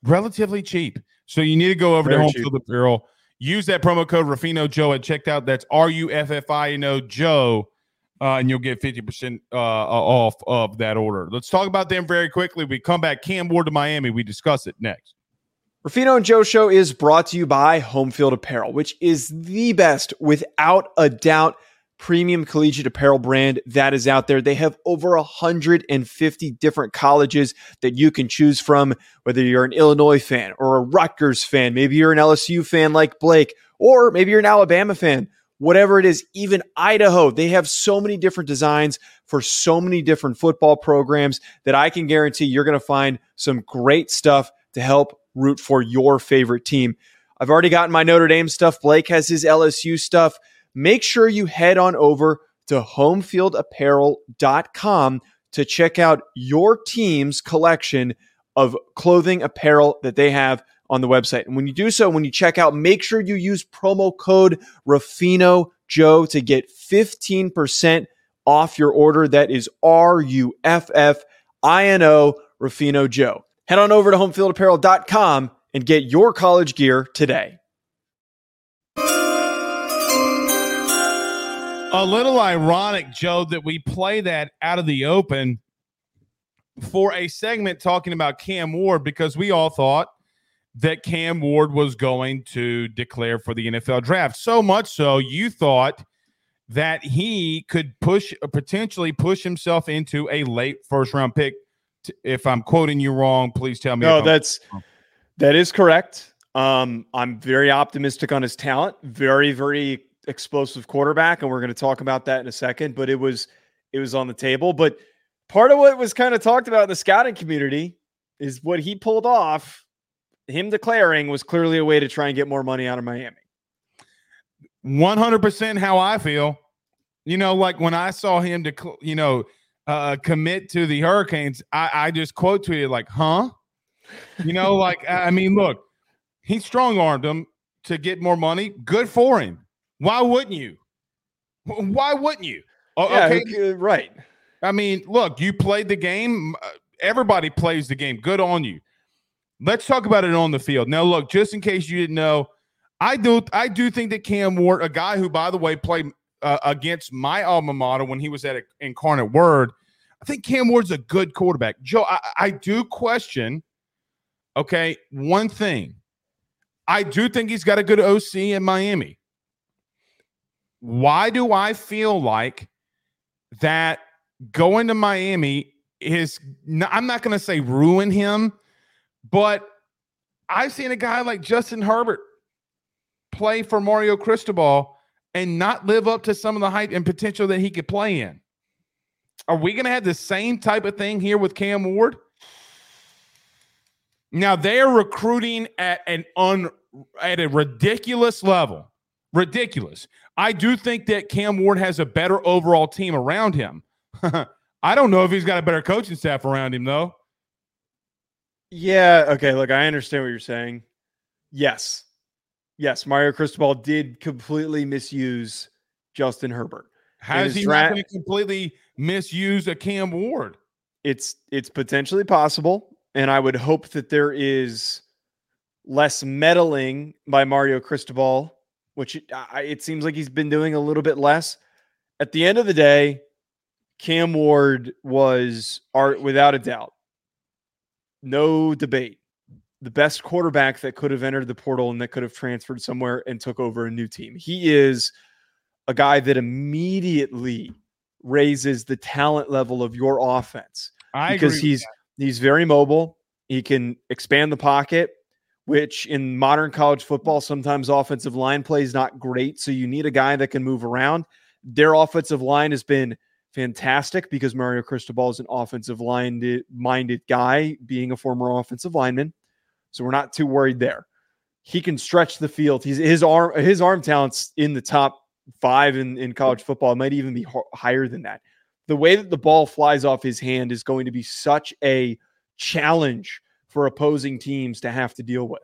relatively cheap. So you need to go over Very to Home Field Apparel. Use that promo code Ruffino Joe at checkout. That's R U F F I N O Joe, uh, and you'll get fifty percent uh, off of that order. Let's talk about them very quickly. We come back. Cam Ward to Miami. We discuss it next. Ruffino and Joe Show is brought to you by Home Field Apparel, which is the best, without a doubt, premium collegiate apparel brand that is out there. They have over 150 different colleges that you can choose from, whether you're an Illinois fan or a Rutgers fan, maybe you're an LSU fan like Blake, or maybe you're an Alabama fan. Whatever it is, even Idaho, they have so many different designs for so many different football programs that I can guarantee you're going to find some great stuff to help root for your favorite team. I've already gotten my Notre Dame stuff. Blake has his LSU stuff. Make sure you head on over to homefieldapparel.com to check out your team's collection of clothing apparel that they have on the website. And when you do so, when you check out, make sure you use promo code Ruffino Joe to get 15% off your order. That is R U F F I N O Ruffino Joe. Head on over to homefieldapparel.com and get your college gear today. A little ironic, Joe, that we play that out of the open for a segment talking about Cam Ward because we all thought that Cam Ward was going to declare for the NFL draft. So much so, you thought that he could push, potentially push himself into a late first round pick if I'm quoting you wrong, please tell me. No, that's that is correct. Um, I'm very optimistic on his talent. Very, very explosive quarterback, and we're going to talk about that in a second. But it was it was on the table. But part of what was kind of talked about in the scouting community is what he pulled off. Him declaring was clearly a way to try and get more money out of Miami. 100% how I feel. You know, like when I saw him, dec- you know, uh, commit to the Hurricanes, I, I just quote you like, huh? You know, like, I mean, look, he strong armed him to get more money. Good for him. Why wouldn't you? Why wouldn't you? Okay. Yeah, right. I mean, look, you played the game. Uh, everybody plays the game. Good on you. Let's talk about it on the field. Now, look, just in case you didn't know, I do I do think that Cam Ward, a guy who, by the way, played uh, against my alma mater when he was at Incarnate Word, I think Cam Ward's a good quarterback. Joe, I, I do question, okay, one thing. I do think he's got a good OC in Miami. Why do I feel like that going to Miami is, I'm not going to say ruin him, but I've seen a guy like Justin Herbert play for Mario Cristobal and not live up to some of the height and potential that he could play in. Are we going to have the same type of thing here with Cam Ward? Now they're recruiting at an un at a ridiculous level. Ridiculous. I do think that Cam Ward has a better overall team around him. [LAUGHS] I don't know if he's got a better coaching staff around him though. Yeah, okay, look, I understand what you're saying. Yes. Yes, Mario Cristobal did completely misuse Justin Herbert. How is he not going to completely misuse a Cam Ward? It's it's potentially possible, and I would hope that there is less meddling by Mario Cristobal, which it, it seems like he's been doing a little bit less. at the end of the day, Cam Ward was art without a doubt, no debate, the best quarterback that could have entered the portal and that could have transferred somewhere and took over a new team. He is a guy that immediately raises the talent level of your offense I because he's he's very mobile. He can expand the pocket, which in modern college football sometimes offensive line play is not great. So you need a guy that can move around. Their offensive line has been fantastic because Mario Cristobal is an offensive line eh, minded guy, being a former offensive lineman. So we're not too worried there. He can stretch the field. He's his arm his arm talent's in the top five in, in college football. It might even be higher than that. The way that the ball flies off his hand is going to be such a challenge for opposing teams to have to deal with.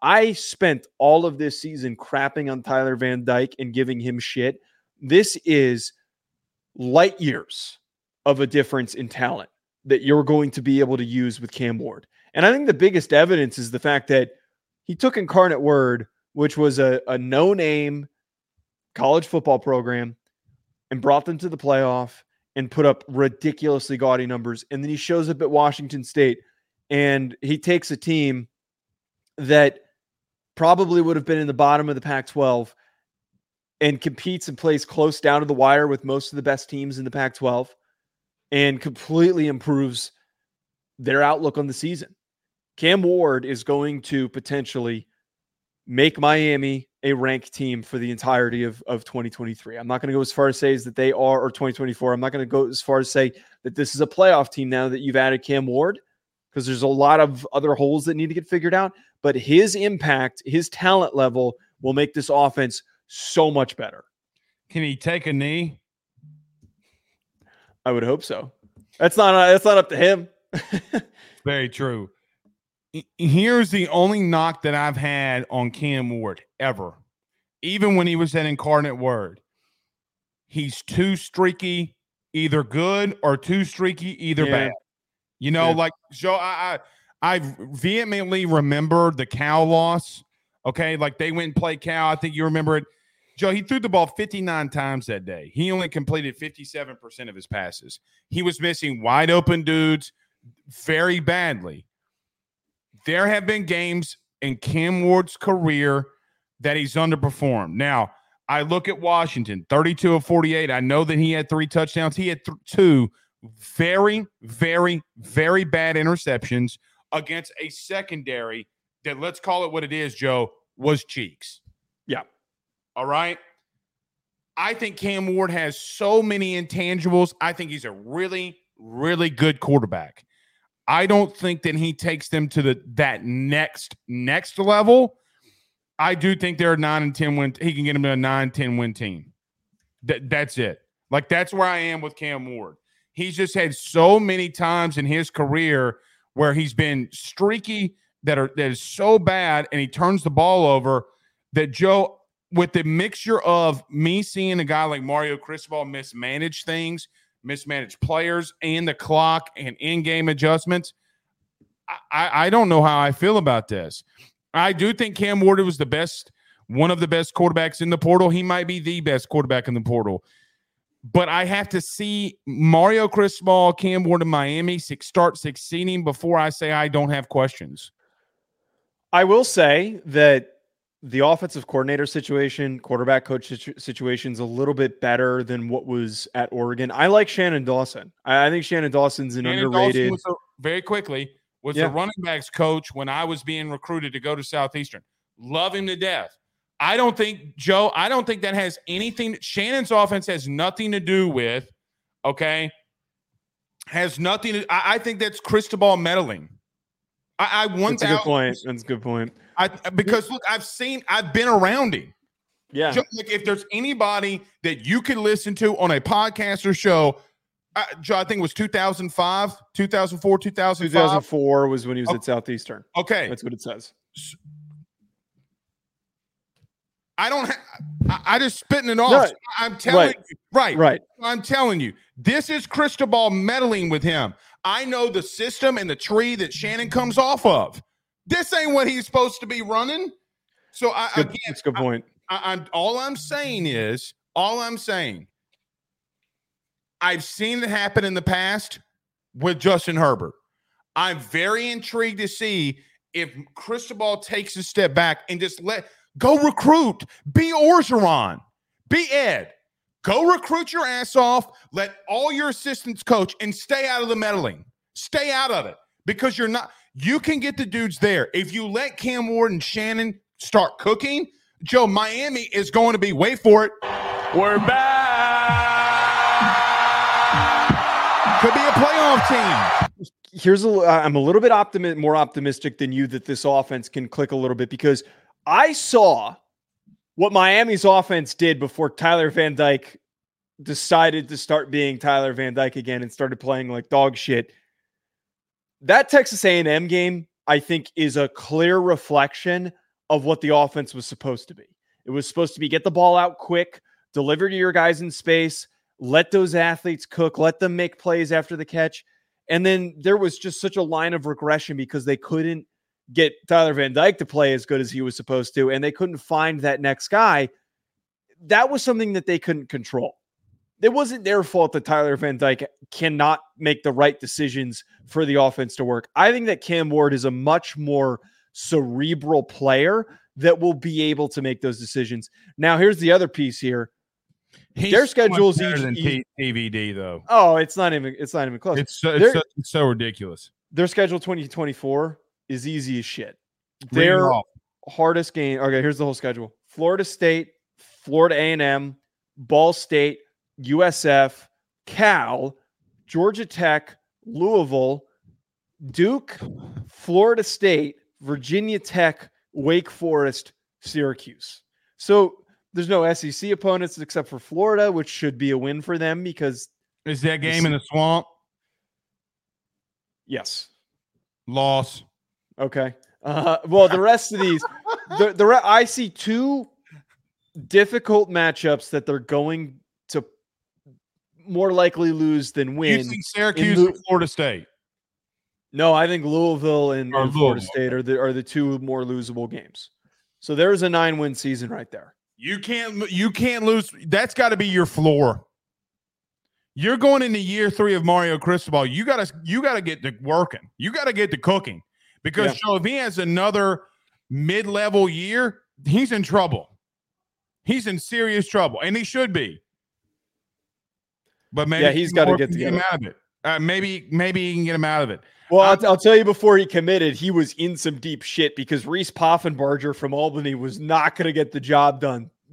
I spent all of this season crapping on Tyler Van Dyke and giving him shit. This is light years of a difference in talent that you're going to be able to use with Cam Ward. And I think the biggest evidence is the fact that he took Incarnate Word, which was a, a no name college football program, and brought them to the playoff and put up ridiculously gaudy numbers. And then he shows up at Washington State and he takes a team that probably would have been in the bottom of the Pac 12 and competes and plays close down to the wire with most of the best teams in the Pac 12 and completely improves their outlook on the season. Cam Ward is going to potentially make Miami a ranked team for the entirety of, of 2023. I'm not going to go as far as say that they are, or 2024. I'm not going to go as far as say that this is a playoff team now that you've added Cam Ward, because there's a lot of other holes that need to get figured out. But his impact, his talent level will make this offense so much better. Can he take a knee? I would hope so. That's not that's not up to him. [LAUGHS] Very true. Here's the only knock that I've had on Cam Ward ever, even when he was at Incarnate Word. He's too streaky, either good or too streaky, either Yeah. bad. You know, Yeah. like Joe, I, I I vehemently remember the Cal loss. Okay, like they went and played Cal. I think you remember it. Joe, he threw the ball 59 times that day. He only completed 57% of his passes. He was missing wide open dudes very badly. There have been games in Cam Ward's career that he's underperformed. Now, I look at Washington, 32 of 48. I know that he had three touchdowns. He had th- two very, very, very bad interceptions against a secondary that, let's call it what it is, Joe, was cheeks. Yeah. All right. I think Cam Ward has so many intangibles. I think he's a really, really good quarterback. I don't think that he takes them to the that next next level. I do think they're a nine and ten win. He can get them to a nine ten win team. That that's it. Like that's where I am with Cam Ward. He's just had so many times in his career where he's been streaky that are that is so bad, and he turns the ball over. That Joe, with the mixture of me seeing a guy like Mario Cristobal mismanage things, mismanage players, and the clock and in-game adjustments, I, I, don't know how I feel about this. I do think Cam Ward was the best, one of the best quarterbacks in the portal. He might be the best quarterback in the portal. But I have to see Mario Chris Cristobal, Cam Ward in Miami su- start succeeding before I say I don't have questions. I will say that the offensive coordinator situation, quarterback coach situ- situation is a little bit better than what was at Oregon. I like Shannon Dawson. I, I think Shannon Dawson's an Shannon underrated. Dawson a- very quickly was Yeah. the running backs coach when I was being recruited to go to Southeastern. Love him to death. I don't think Joe. I don't think that has anything. Shannon's offense has nothing to do with. Okay, has nothing. To, I, I think that's Cristobal meddling. I, I one That's a good point. That's a good point. I because look, I've seen. I've been around him. Yeah. Joe, like if there's anybody that you can listen to on a podcast or show, uh, Joe, I think it was 2005, 2004, 2005. 2004 was when he was Oh. at Southeastern. Okay, That's what it says. I don't. Ha- I, I just spitting it off. No, I'm telling right. you, right, Right. I'm telling you, this is Cristobal meddling with him. I know the system and the tree that Shannon comes off of. This ain't what he's supposed to be running. So I Good, again, that's a good point. I, I'm all I'm saying is all I'm saying. I've seen it happen in the past with Justin Herbert. I'm very intrigued to see if Cristobal takes a step back and just let go recruit, be Orgeron, be Ed. Go recruit your ass off. Let all your assistants coach and stay out of the meddling. Stay out of it because you're not. You can get the dudes there if you let Cam Ward and Shannon start cooking. Joe, Miami is going to be. Wait for it. We're back. Could be a playoff team. Here's a. I'm a little bit optimi- more optimistic than you that this offense can click a little bit because I saw what Miami's offense did before Tyler Van Dyke decided to start being Tyler Van Dyke again and started playing like dog shit. That Texas A&M game, I think, is a clear reflection of what the offense was supposed to be. It was supposed to be get the ball out quick, deliver to your guys in space, let those athletes cook, let them make plays after the catch. And then there was just such a line of regression because they couldn't get Tyler Van Dyke to play as good as he was supposed to, and they couldn't find that next guy. That was something that they couldn't control. It wasn't their fault that Tyler Van Dyke cannot make the right decisions for the offense to work. I think that Cam Ward is a much more cerebral player that will be able to make those decisions. Now, here's the other piece here. He's Their schedule's better each- than each- TVD though. Oh, it's not even it's not even close. It's so, it's so, it's so ridiculous. Their schedule 2024 is easy as shit. Their hardest game. Okay, here's the whole schedule: Florida State, Florida A&M, Ball State, USF, Cal, Georgia Tech, Louisville, Duke, Florida State, Virginia Tech, Wake Forest, Syracuse. So there's no SEC opponents except for Florida, which should be a win for them because Is that game in the swamp? yes, Loss. Okay. Uh, well, the rest of these, the the re- I see two difficult matchups that they're going to more likely lose than You win. think Syracuse Lou- or Florida State? No, I think Louisville and, and Florida Louisville. State are the are the two more losable games. So there's a nine win season right there. You can't you can't lose. That's got to be your floor. You're going into year three of Mario Cristobal. You gotta you gotta get to working. You gotta get to cooking. Because Yeah. Joe, if he has another mid-level year, he's in trouble. He's in serious trouble, and he should be. But maybe Yeah, he's gotta Moore get him out of it. Uh, maybe maybe he can get him out of it. Well, I'm- I'll, I'll tell you before he committed, he was in some deep shit because Reese Poffenbarger from Albany was not going to get the job done. [LAUGHS]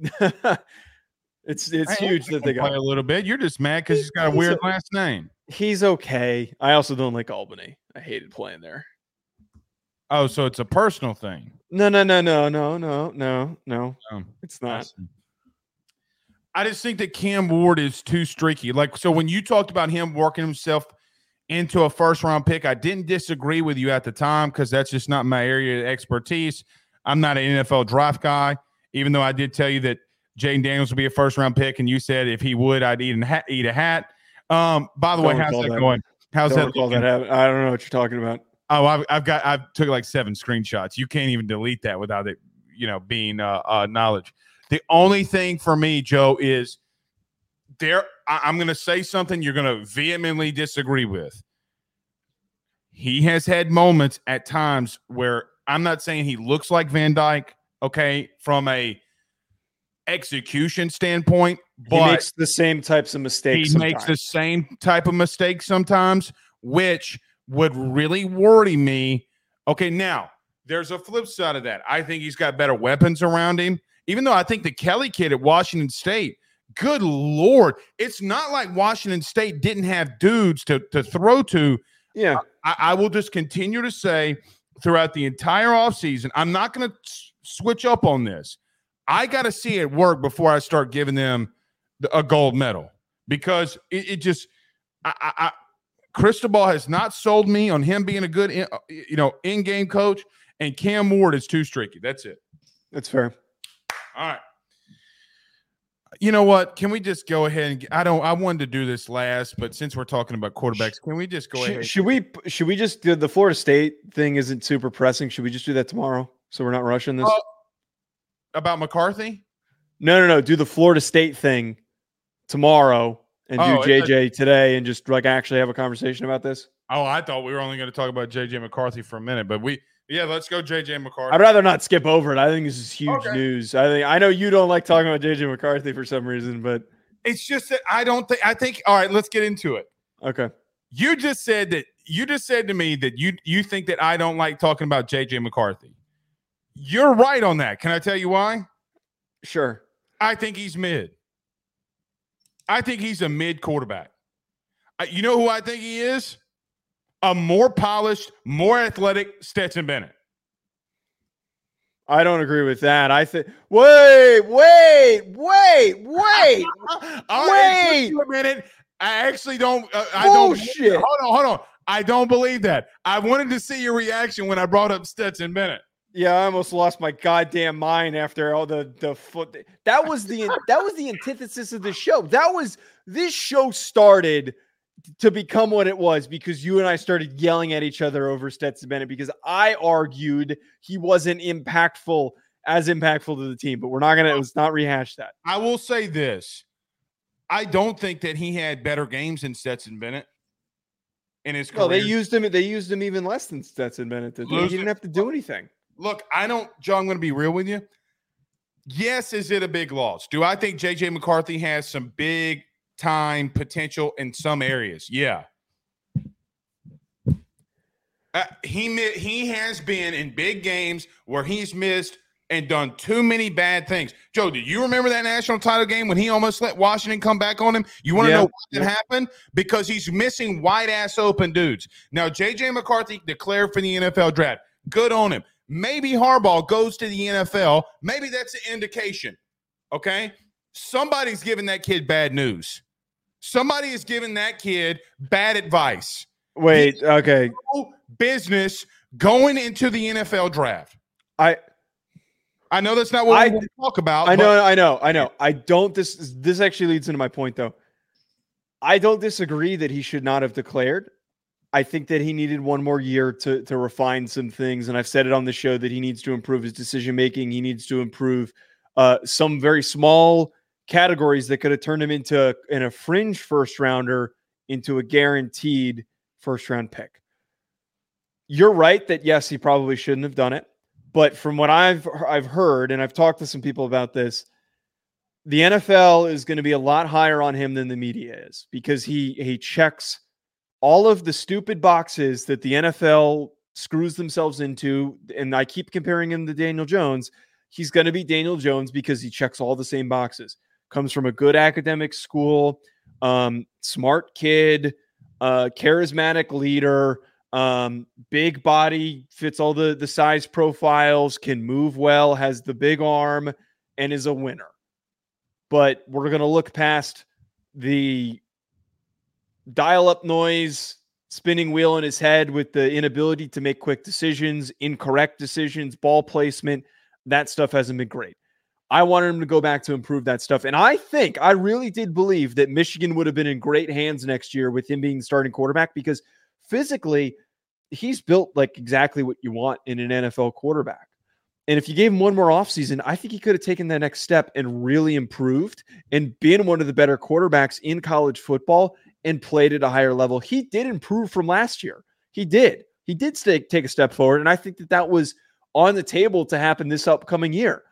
it's it's Hey, huge that they got. a little bit. You're just mad because He's- he's got a weird a- last name. He's okay. I also don't like Albany. I hated playing there. Oh, so it's a personal thing. No, no, no, no, no, no, no, no. Um, It's not. I just think that Cam Ward is too streaky. Like, so when you talked about him working himself into a first round pick, I didn't disagree with you at the time because that's just not my area of expertise. I'm not an NFL draft guy, even though I did tell you that Jayden Daniels would be a first round pick, and you said if he would, I'd eat, a hat, eat a hat. Um, by the way, Don't how's that that. going? How's Don't that looking? that happen. I don't know what you're talking about. Oh, I've, I've got I've took like seven screenshots. You can't even delete that without it, you know, being uh, uh knowledge. The only thing for me, Joe, is there. I, I'm going to say something you're going to vehemently disagree with. He has had moments at times where I'm not saying he looks like Van Dyke, okay, from a execution standpoint, He but makes the same types of mistakes. he makes the same type of mistakes sometimes, which would really worry me. Okay, now there's a flip side of that. I think he's got better weapons around him, even though I think the Kelly kid at Washington State, good Lord, it's not like Washington State didn't have dudes to, to throw to. Yeah. I, I will just continue to say throughout the entire offseason, I'm not going to switch up on this. I got to see it work before I start giving them a gold medal because it, it just, I, I, I, Cristobal has not sold me on him being a good, in- uh, you know, in-game coach, and Cam Ward is too streaky. That's it. That's fair. All right. You know what? Can we just go ahead and I don't I wanted to do this last, but since we're talking about quarterbacks, can we just go Should, ahead? should we should we just do the Florida State thing isn't super pressing. Should we just do that tomorrow? So we're not rushing this? Uh, about McCarthy? no, no, no. Do the Florida State thing tomorrow and Oh, do JJ today and just like actually have a conversation about this? Oh, I thought we were only going to talk about JJ McCarthy for a minute, but we, yeah, let's go JJ McCarthy. I'd rather not skip over it. I think this is huge Okay. news. I think I know you don't like talking about JJ McCarthy for some reason, but It's just that I don't think, I think, all right, let's get into it. okay. You just said that, you just said to me that you, you think that I don't like talking about JJ McCarthy. You're right on that. Can I tell you why? Sure. I think he's mid. I think he's a mid quarterback. You know who I think he is? A more polished, more athletic Stetson Bennett. I don't agree with that. I think wait, wait, wait, wait. [LAUGHS] Right, Wait. a minute. I actually don't. Uh, I don't. Hold on, hold on. I don't believe that. I wanted to see your reaction when I brought up Stetson Bennett. Yeah, I almost lost my goddamn mind after all the the foot. That was the that was the antithesis of the show. That was this show started to become what it was because you and I started yelling at each other over Stetson Bennett because I argued he wasn't impactful as impactful to the team. But we're not gonna let's not rehash that. I will say this: I don't think that he had better games than Stetson Bennett in his career. Well, they used him. They used him even less than Stetson Bennett did. He didn't have to do anything. Look, I don't, Joe, I'm going to be real with you. Yes, is it a big loss? Do I think JJ McCarthy has some big time potential in some areas? Yeah. Uh, he he has been in big games where he's missed and done too many bad things. Joe, do you remember that national title game when he almost let Washington come back on him? You want to Yeah, know what yeah. happened? Because he's missing wide ass open dudes. Now, JJ McCarthy declared for the NFL draft. Good on him. Maybe Harbaugh goes to the NFL. Maybe that's an indication. Okay. Somebody's giving that kid bad news. Somebody is giving that kid bad advice. Wait. Okay. No Business going into the NFL draft. I I know that's not what I- we want to talk about. I know, I know, I know. I don't. This this actually leads into my point, though. I don't disagree that he should not have declared. I think that he needed one more year to to refine some things, and I've said it on the show that he needs to improve his decision making. He needs to improve uh, some very small categories that could have turned him into in a fringe first rounder into a guaranteed first round pick. You're right that yes, he probably shouldn't have done it. But from what I've I've heard, and I've talked to some people about this, the NFL is going to be a lot higher on him than the media is because he he checks all of the stupid boxes that the NFL screws themselves into. And I keep comparing him to Daniel Jones. He's going to be Daniel Jones because he checks all the same boxes. Comes from a good academic school, um, smart kid, uh, charismatic leader, um, big body, fits all the the size profiles, can move well, has the big arm, and is a winner. But we're gonna look past the dial up noise, spinning wheel in his head with the inability to make quick decisions, incorrect decisions, ball placement. That stuff hasn't been great. I wanted him to go back to improve that stuff. And I think I really did believe that Michigan would have been in great hands next year with him being the starting quarterback because physically he's built like exactly what you want in an NFL quarterback. And if you gave him one more offseason, I think he could have taken that next step and really improved and been one of the better quarterbacks in college football and played at a higher level. He did improve from last year. He did. He did stay, take a step forward. And I think that that was on the table to happen this upcoming year.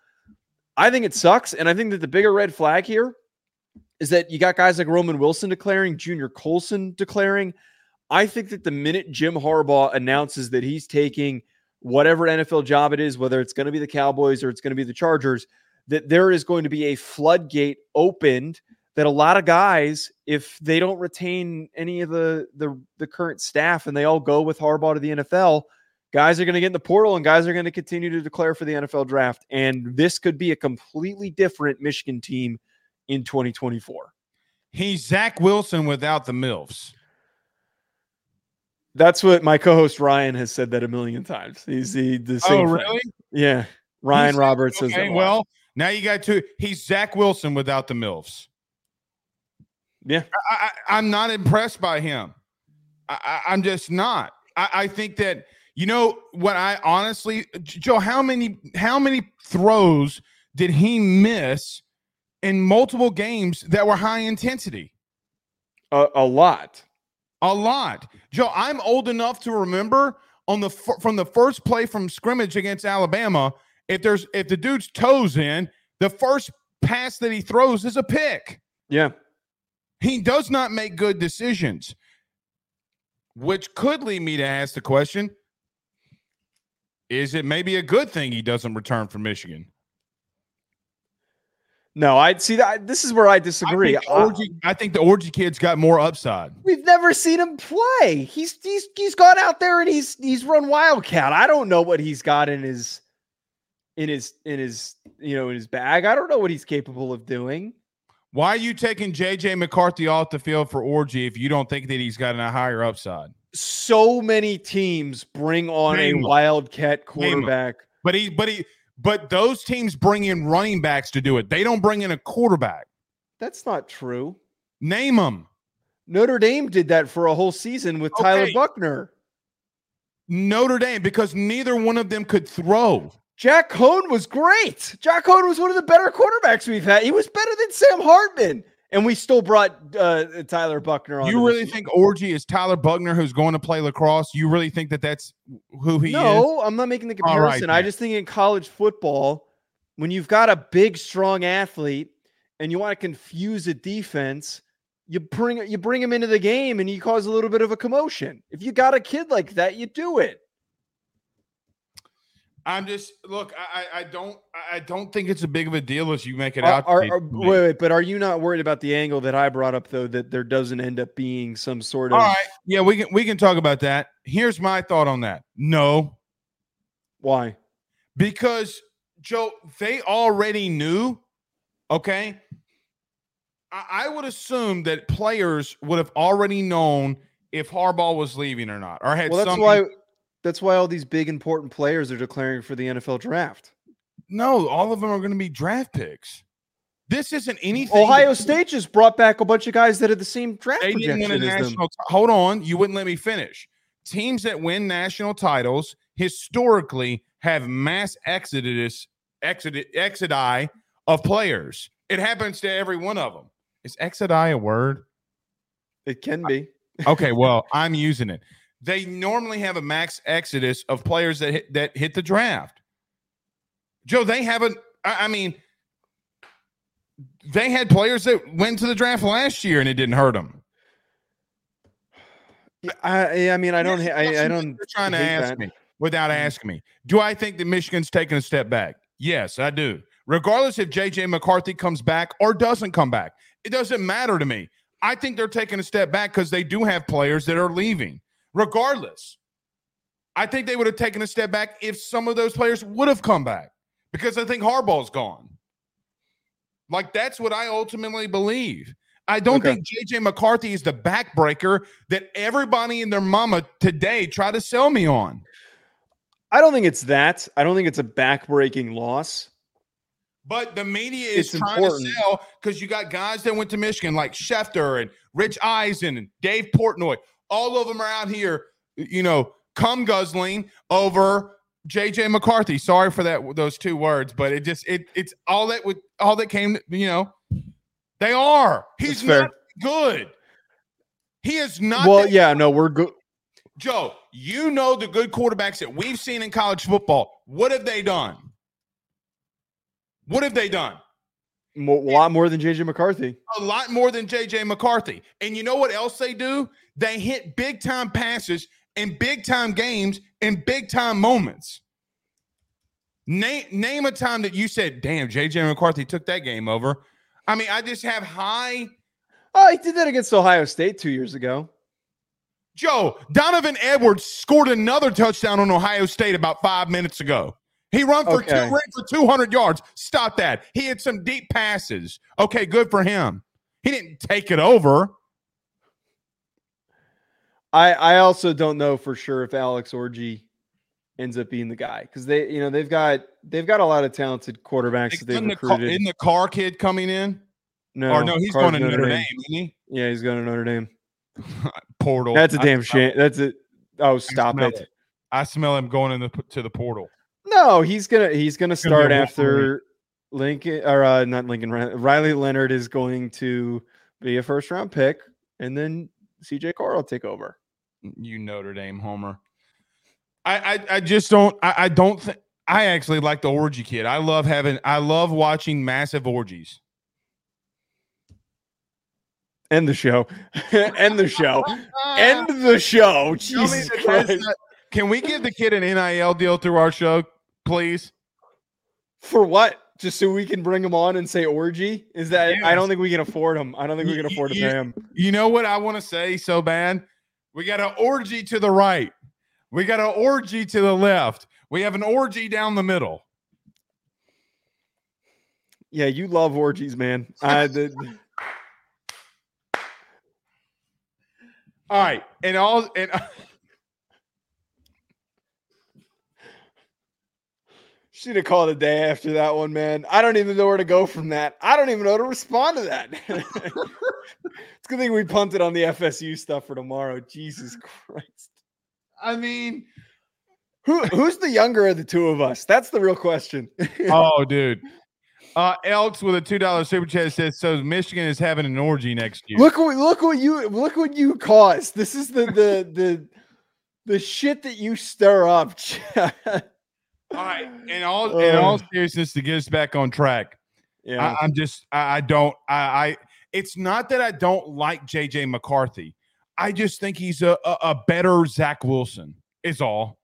I think it sucks. And I think that the bigger red flag here is that you got guys like Roman Wilson declaring, Junior Colson declaring. I think that the minute Jim Harbaugh announces that he's taking whatever NFL job it is, whether it's going to be the Cowboys or it's going to be the Chargers, that there is going to be a floodgate opened that a lot of guys, if they don't retain any of the the, the current staff and they all go with Harbaugh to the NFL, guys are going to get in the portal and guys are going to continue to declare for the NFL draft. And this could be a completely different Michigan team in 2024. he's Zach Wilson without the MILFs. That's what my co-host Ryan has said that a million times. He's the, the oh, same. Oh, thing. really? Yeah. Ryan He's- Roberts says Okay, that. well, now you got two. He's Zach Wilson without the MILFs. Yeah. I, I, I'm not impressed by him. I, I, I'm just not. I, I think that you know what I honestly, Joe. How many how many throws did he miss in multiple games that were high intensity? A, a lot. A lot. Joe, I'm old enough to remember on the from the first play from scrimmage against Alabama, if there's if the dude's toes in, the first pass that he throws is a pick. Yeah. He does not make good decisions. Which could lead me to ask the question Is it maybe a good thing he doesn't return from Michigan? No, I'd see that. This is where I I disagree. think, the I- I think the Orji kid's got more upside. We've never seen him play. He's he's he's gone out there and he's he's run wildcat. I don't know what he's got in his in his in his you know in his bag. I don't know what he's capable of doing. Why are you taking JJ McCarthy off the field for Orji if you don't think that he's got a higher upside? So many teams bring on Name a 'em. wildcat quarterback. But he, but he, but those teams bring in running backs to do it. They don't bring in a quarterback. That's not true. Name them. Notre Dame did that for a whole season with Tyler Buchner. Notre Dame because neither one of them could throw. Jack Coan was great. Jack Coan was one of the better quarterbacks we've had. He was better than Sam Hartman. And we still brought uh, Tyler Buchner on. You really think Orji is Tyler Buchner who's going to play lacrosse? You really think that that's who he is? No, I'm not making the All right, comparison. I just think in college football, when you've got a big, strong athlete and you want to confuse a defense, you bring you bring him into the game and you cause a little bit of a commotion. If you got a kid like that, you do it. I'm just look. I, I- don't. I- don't think it's a big of a deal as you make it out. are- are- wait, wait, but are you not worried about the angle that I brought up though? That there doesn't end up being some sort of All right. Yeah, we can we can talk about that. Here's my thought on that. No, why? because Joe, they already knew. Okay. I, I would assume that players would have already known if Harbaugh was leaving or not, or had Well, that's some. why that's why all these big important players are declaring for the NFL draft. No, all of them are going to be draft picks. This isn't anything. Ohio that- State just brought back a bunch of guys that had the same draft They didn't win a national. ti- Hold on, you wouldn't let me finish. Teams that win national titles historically have mass exodus, exod, exodi of players. It happens to every one of them. Is exodi a word? It can be. Okay, well, I'm using it. They normally have a max exodus of players that hit, that hit the draft. Joe, they haven't. I, I mean, they had players that went to the draft last year and it didn't hurt them. I, I mean, I don't. I, I don't. You're trying to ask that. me without Mhm. asking me. Do I think that Michigan's taking a step back? Yes, I do. Regardless if JJ McCarthy comes back or doesn't come back, it doesn't matter to me. I think they're taking a step back because they do have players that are leaving. Regardless, I think they would have taken a step back if some of those players would have come back because I think Harbaugh's gone. Like that's what I ultimately believe. I don't Okay. think JJ McCarthy is the backbreaker that everybody and their mama today try to sell me on. I don't think it's that. I don't think it's a backbreaking loss. But the media is It's trying important. to sell because you got guys that went to Michigan like Schefter and Rich Eisen and Dave Portnoy. All of them are out here, you know, cum guzzling over JJ McCarthy. Sorry for that those two words, but it just it it's all that would all that came, you know. They are. He's not good. He is not well, yeah, no, we're good. Joe, you know the good quarterbacks that we've seen in college football. What have they done? What have they done? A lot more than JJ McCarthy. A lot more than JJ McCarthy. And you know what else they do? They hit big time passes in big time games in big time moments. Name name a time that you said, "Damn, JJ McCarthy took that game over." I mean, I just have high Oh, he did that against Ohio State two years ago. Joe, Donovan Edwards scored another touchdown on Ohio State about five minutes ago. He run for Okay. two ran for 200 yards. Stop that. He had some deep passes. Okay, good for him. He didn't take it over. I I also don't know for sure if Alex Orji ends up being the guy because they you know they've got they've got a lot of talented quarterbacks that they've the, car, recruited. isn't the Carr kid coming in? no, or no, he's Carr's going to Notre Dame, isn't he? Yeah, he's going to Notre Dame. [LAUGHS] Portal. That's a damn shame. That's it. Oh, stop smell it. it. I smell him going in the, to the portal. No, he's gonna he's gonna gonna start after Lincoln or uh, not Lincoln. Riley Leonard is going to be a first round pick. and then CJ Carr will take over. You Notre Dame homer. I I, I just don't I, I don't think I actually like the Orji kid. I love having I love watching massive orgies. End the show. [LAUGHS] End the show. End the show. Jesus Christ. Can we give the kid an NIL deal through our show, please? For what? Just so we can bring him on and say orgy? Is that I don't think we can afford him. I don't think we can afford to pay him. You know what I want to say so bad? We got an orgy to the right. We got an orgy to the left. We have an orgy down the middle. Yeah, you love orgies, man. I did. All right, and all and should have called a day after that one, man. I don't even know where to go from that. I don't even know how to respond to that. [LAUGHS] it's a good thing we punted on the FSU stuff for tomorrow. Jesus Christ. I mean, Who who's the younger of the two of us? That's the real question. [LAUGHS] oh, dude. Uh, Elks with a two dollar super chat says so. Michigan is having an orgy next year. look what look what you look what you caused. This is the the the the shit that you stir up. [LAUGHS] all right, in all in all seriousness, to get us back on track, yeah. I, I'm just I, I don't I, I it's not that I don't like JJ McCarthy. I just think he's a, a, a better Zach Wilson. Is all.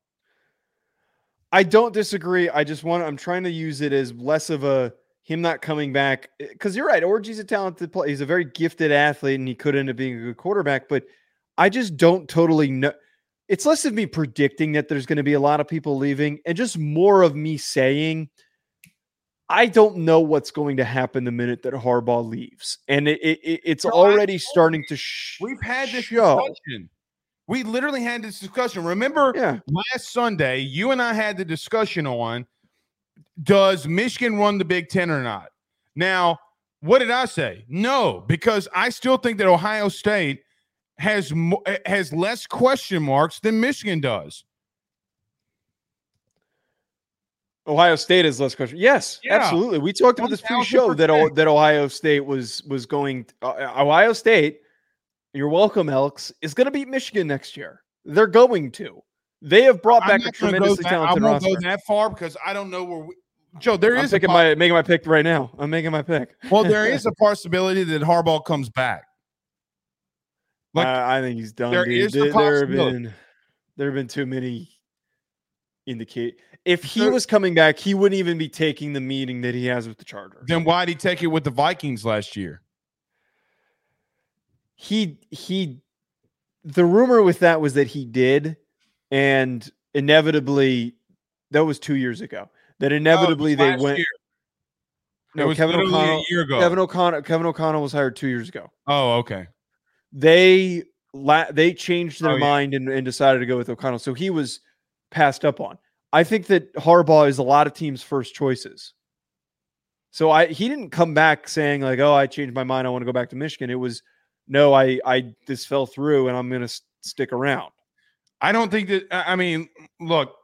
I don't disagree. I just want I'm trying to use it as less of a him not coming back because you're right. Orji's a talented player. He's a very gifted athlete, and he could end up being a good quarterback. But I just don't totally know. It's less of me predicting that there's going to be a lot of people leaving, and just more of me saying, I don't know what's going to happen the minute that Harbaugh leaves, and it, it, it- it's already starting to. Sh- We've had this show. discussion. We literally had this discussion. Remember Yeah, last Sunday, you and I had the discussion on does Michigan run the Big Ten or not? Now, what did I say? No, because I still think that Ohio State has mo- eh, has less question marks than Michigan does. Ohio State is less question. Yes, Yeah. absolutely. We talked about this pre-show that o- that Ohio State was was going. Uh, Ohio State, you're welcome, Elks, is going to beat Michigan next year. They're going to. They have brought back a not gonna go tremendously I talented won't roster. go that far because I don't know where we, Joe. There I'm is a picking po- my making my pick right now. I'm making my pick. well, there [LAUGHS] is a possibility that Harbaugh comes back. Like, I, I think he's done. there dude. is a There, there have been there have been too many indicate. If he There- was coming back, he wouldn't even be taking the meeting that he has with the Chargers. Then why did he take it with the Vikings last year? he he the rumor with that was that he did and inevitably that was two years ago that oh, inevitably they Oh, Last went year. no it was kevin o'connell a year ago. kevin o'connell kevin o'connell was hired two years ago oh, okay. They la- they changed their Oh, yeah. mind and, and decided to go with o'connell. So he was passed up on. I think that harbaugh is a lot of teams first choices. So i he didn't come back saying like oh i changed my mind. I want to go back to michigan. It was no i i this fell through and i'm going to s- stick around. I don't think that. I mean, look,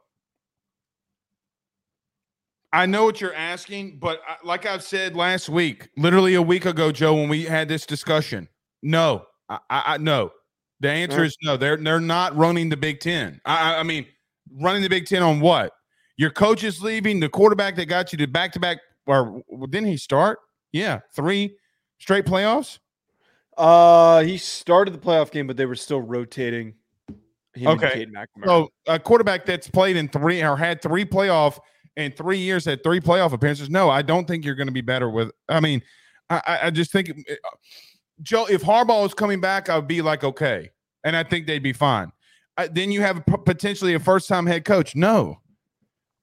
I know what you're asking, but like I've said last week, literally a week ago, Joe, when we had this discussion, no, I, I, I no. The answer Yeah. is no. They're they're not running the Big Ten. I, I- mean, running the Big Ten on what? Your coach is leaving. The quarterback that got you to back to back, or didn't he start? Yeah, three straight playoffs. uh he started the playoff game but they were still rotating him Okay. So a quarterback that's played in three or had three playoff in three years had three playoff appearances. No, I don't think you're going to be better with. I mean, I, I- I just think uh, Joe, if Harbaugh is coming back, I would be like okay, and I think they'd be fine. Uh, then you have p- potentially a first time head coach. No,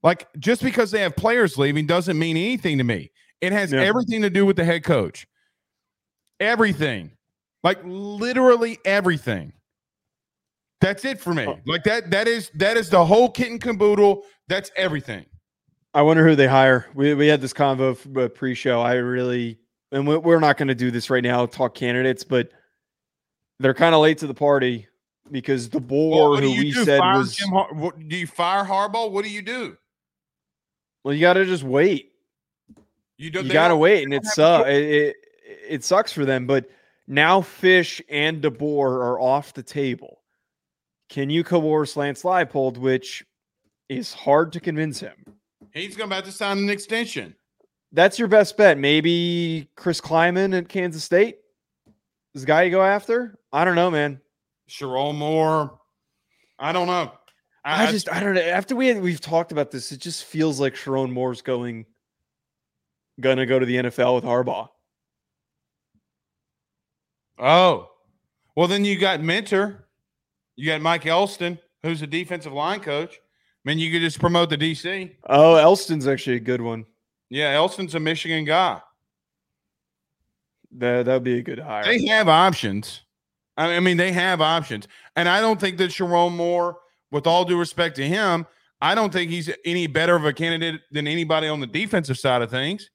like just because they have players leaving doesn't mean anything to me. It has Yeah. everything to do with the head coach. Everything, like literally everything. That's it for me. Oh. Like that. That is that is the whole kit and caboodle. That's everything. I wonder who they hire. We we had this convo uh, pre-show. I really, and we- we're not going to do this right now. Talk candidates, but they're kind of late to the party because the Well, what do who we do? said Fire was Jim Har- what, do you fire Harbaugh? What do you do? well. You got to just wait. You don't. You got to wait, and it choice. It, it it sucks for them, but Now Fisch and DeBoer are off the table. Can you coerce Lance Leipold, which is hard to convince him? He's going to have to sign an extension. That's your best bet. Maybe Chris Klieman at Kansas State is the guy you go after. I don't know, man. Sherrone Moore. I don't know. I, I just I don't know. After we we've talked about this, it just feels like Sherrone Moore's going gonna go to the NFL with Harbaugh. Oh, well, then you got Mentor. You got Mike Elston, who's a defensive line coach. I mean, you could just promote the DC. Oh, Elston's actually a good one. Yeah, Elston's a Michigan guy. That that'd be a good hire. They have options. I mean, they have options, and I don't think that Sherrone Moore, with all due respect to him, I don't think he's any better of a candidate than anybody on the defensive side of things.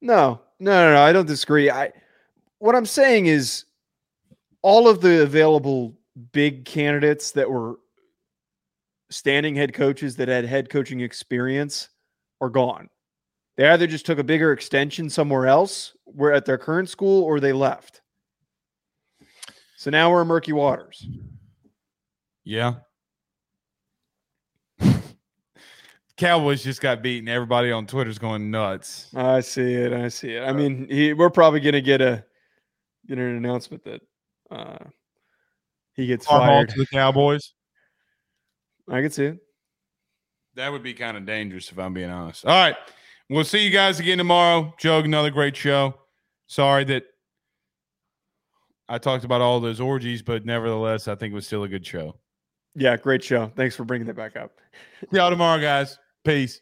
No, no, no, no. I don't disagree. I what I'm saying is all of the available big candidates that were standing head coaches that had head coaching experience are gone. They either just took a bigger extension somewhere else, were at their current school, or they left. So now we're in murky waters. Yeah. [LAUGHS] Cowboys just got beaten. Everybody on Twitter's going nuts. I see it. I see it. I mean, he, we're probably gonna get a get an announcement that uh, he gets fired to the Cowboys. I can see it. That would be kind of dangerous if I'm being honest. All right. We'll see you guys again tomorrow. Joe, another great show. Sorry that I talked about all those orgies, but nevertheless, I think it was still a good show. Yeah, great show. Thanks for bringing that back up. See y'all tomorrow, guys. Peace.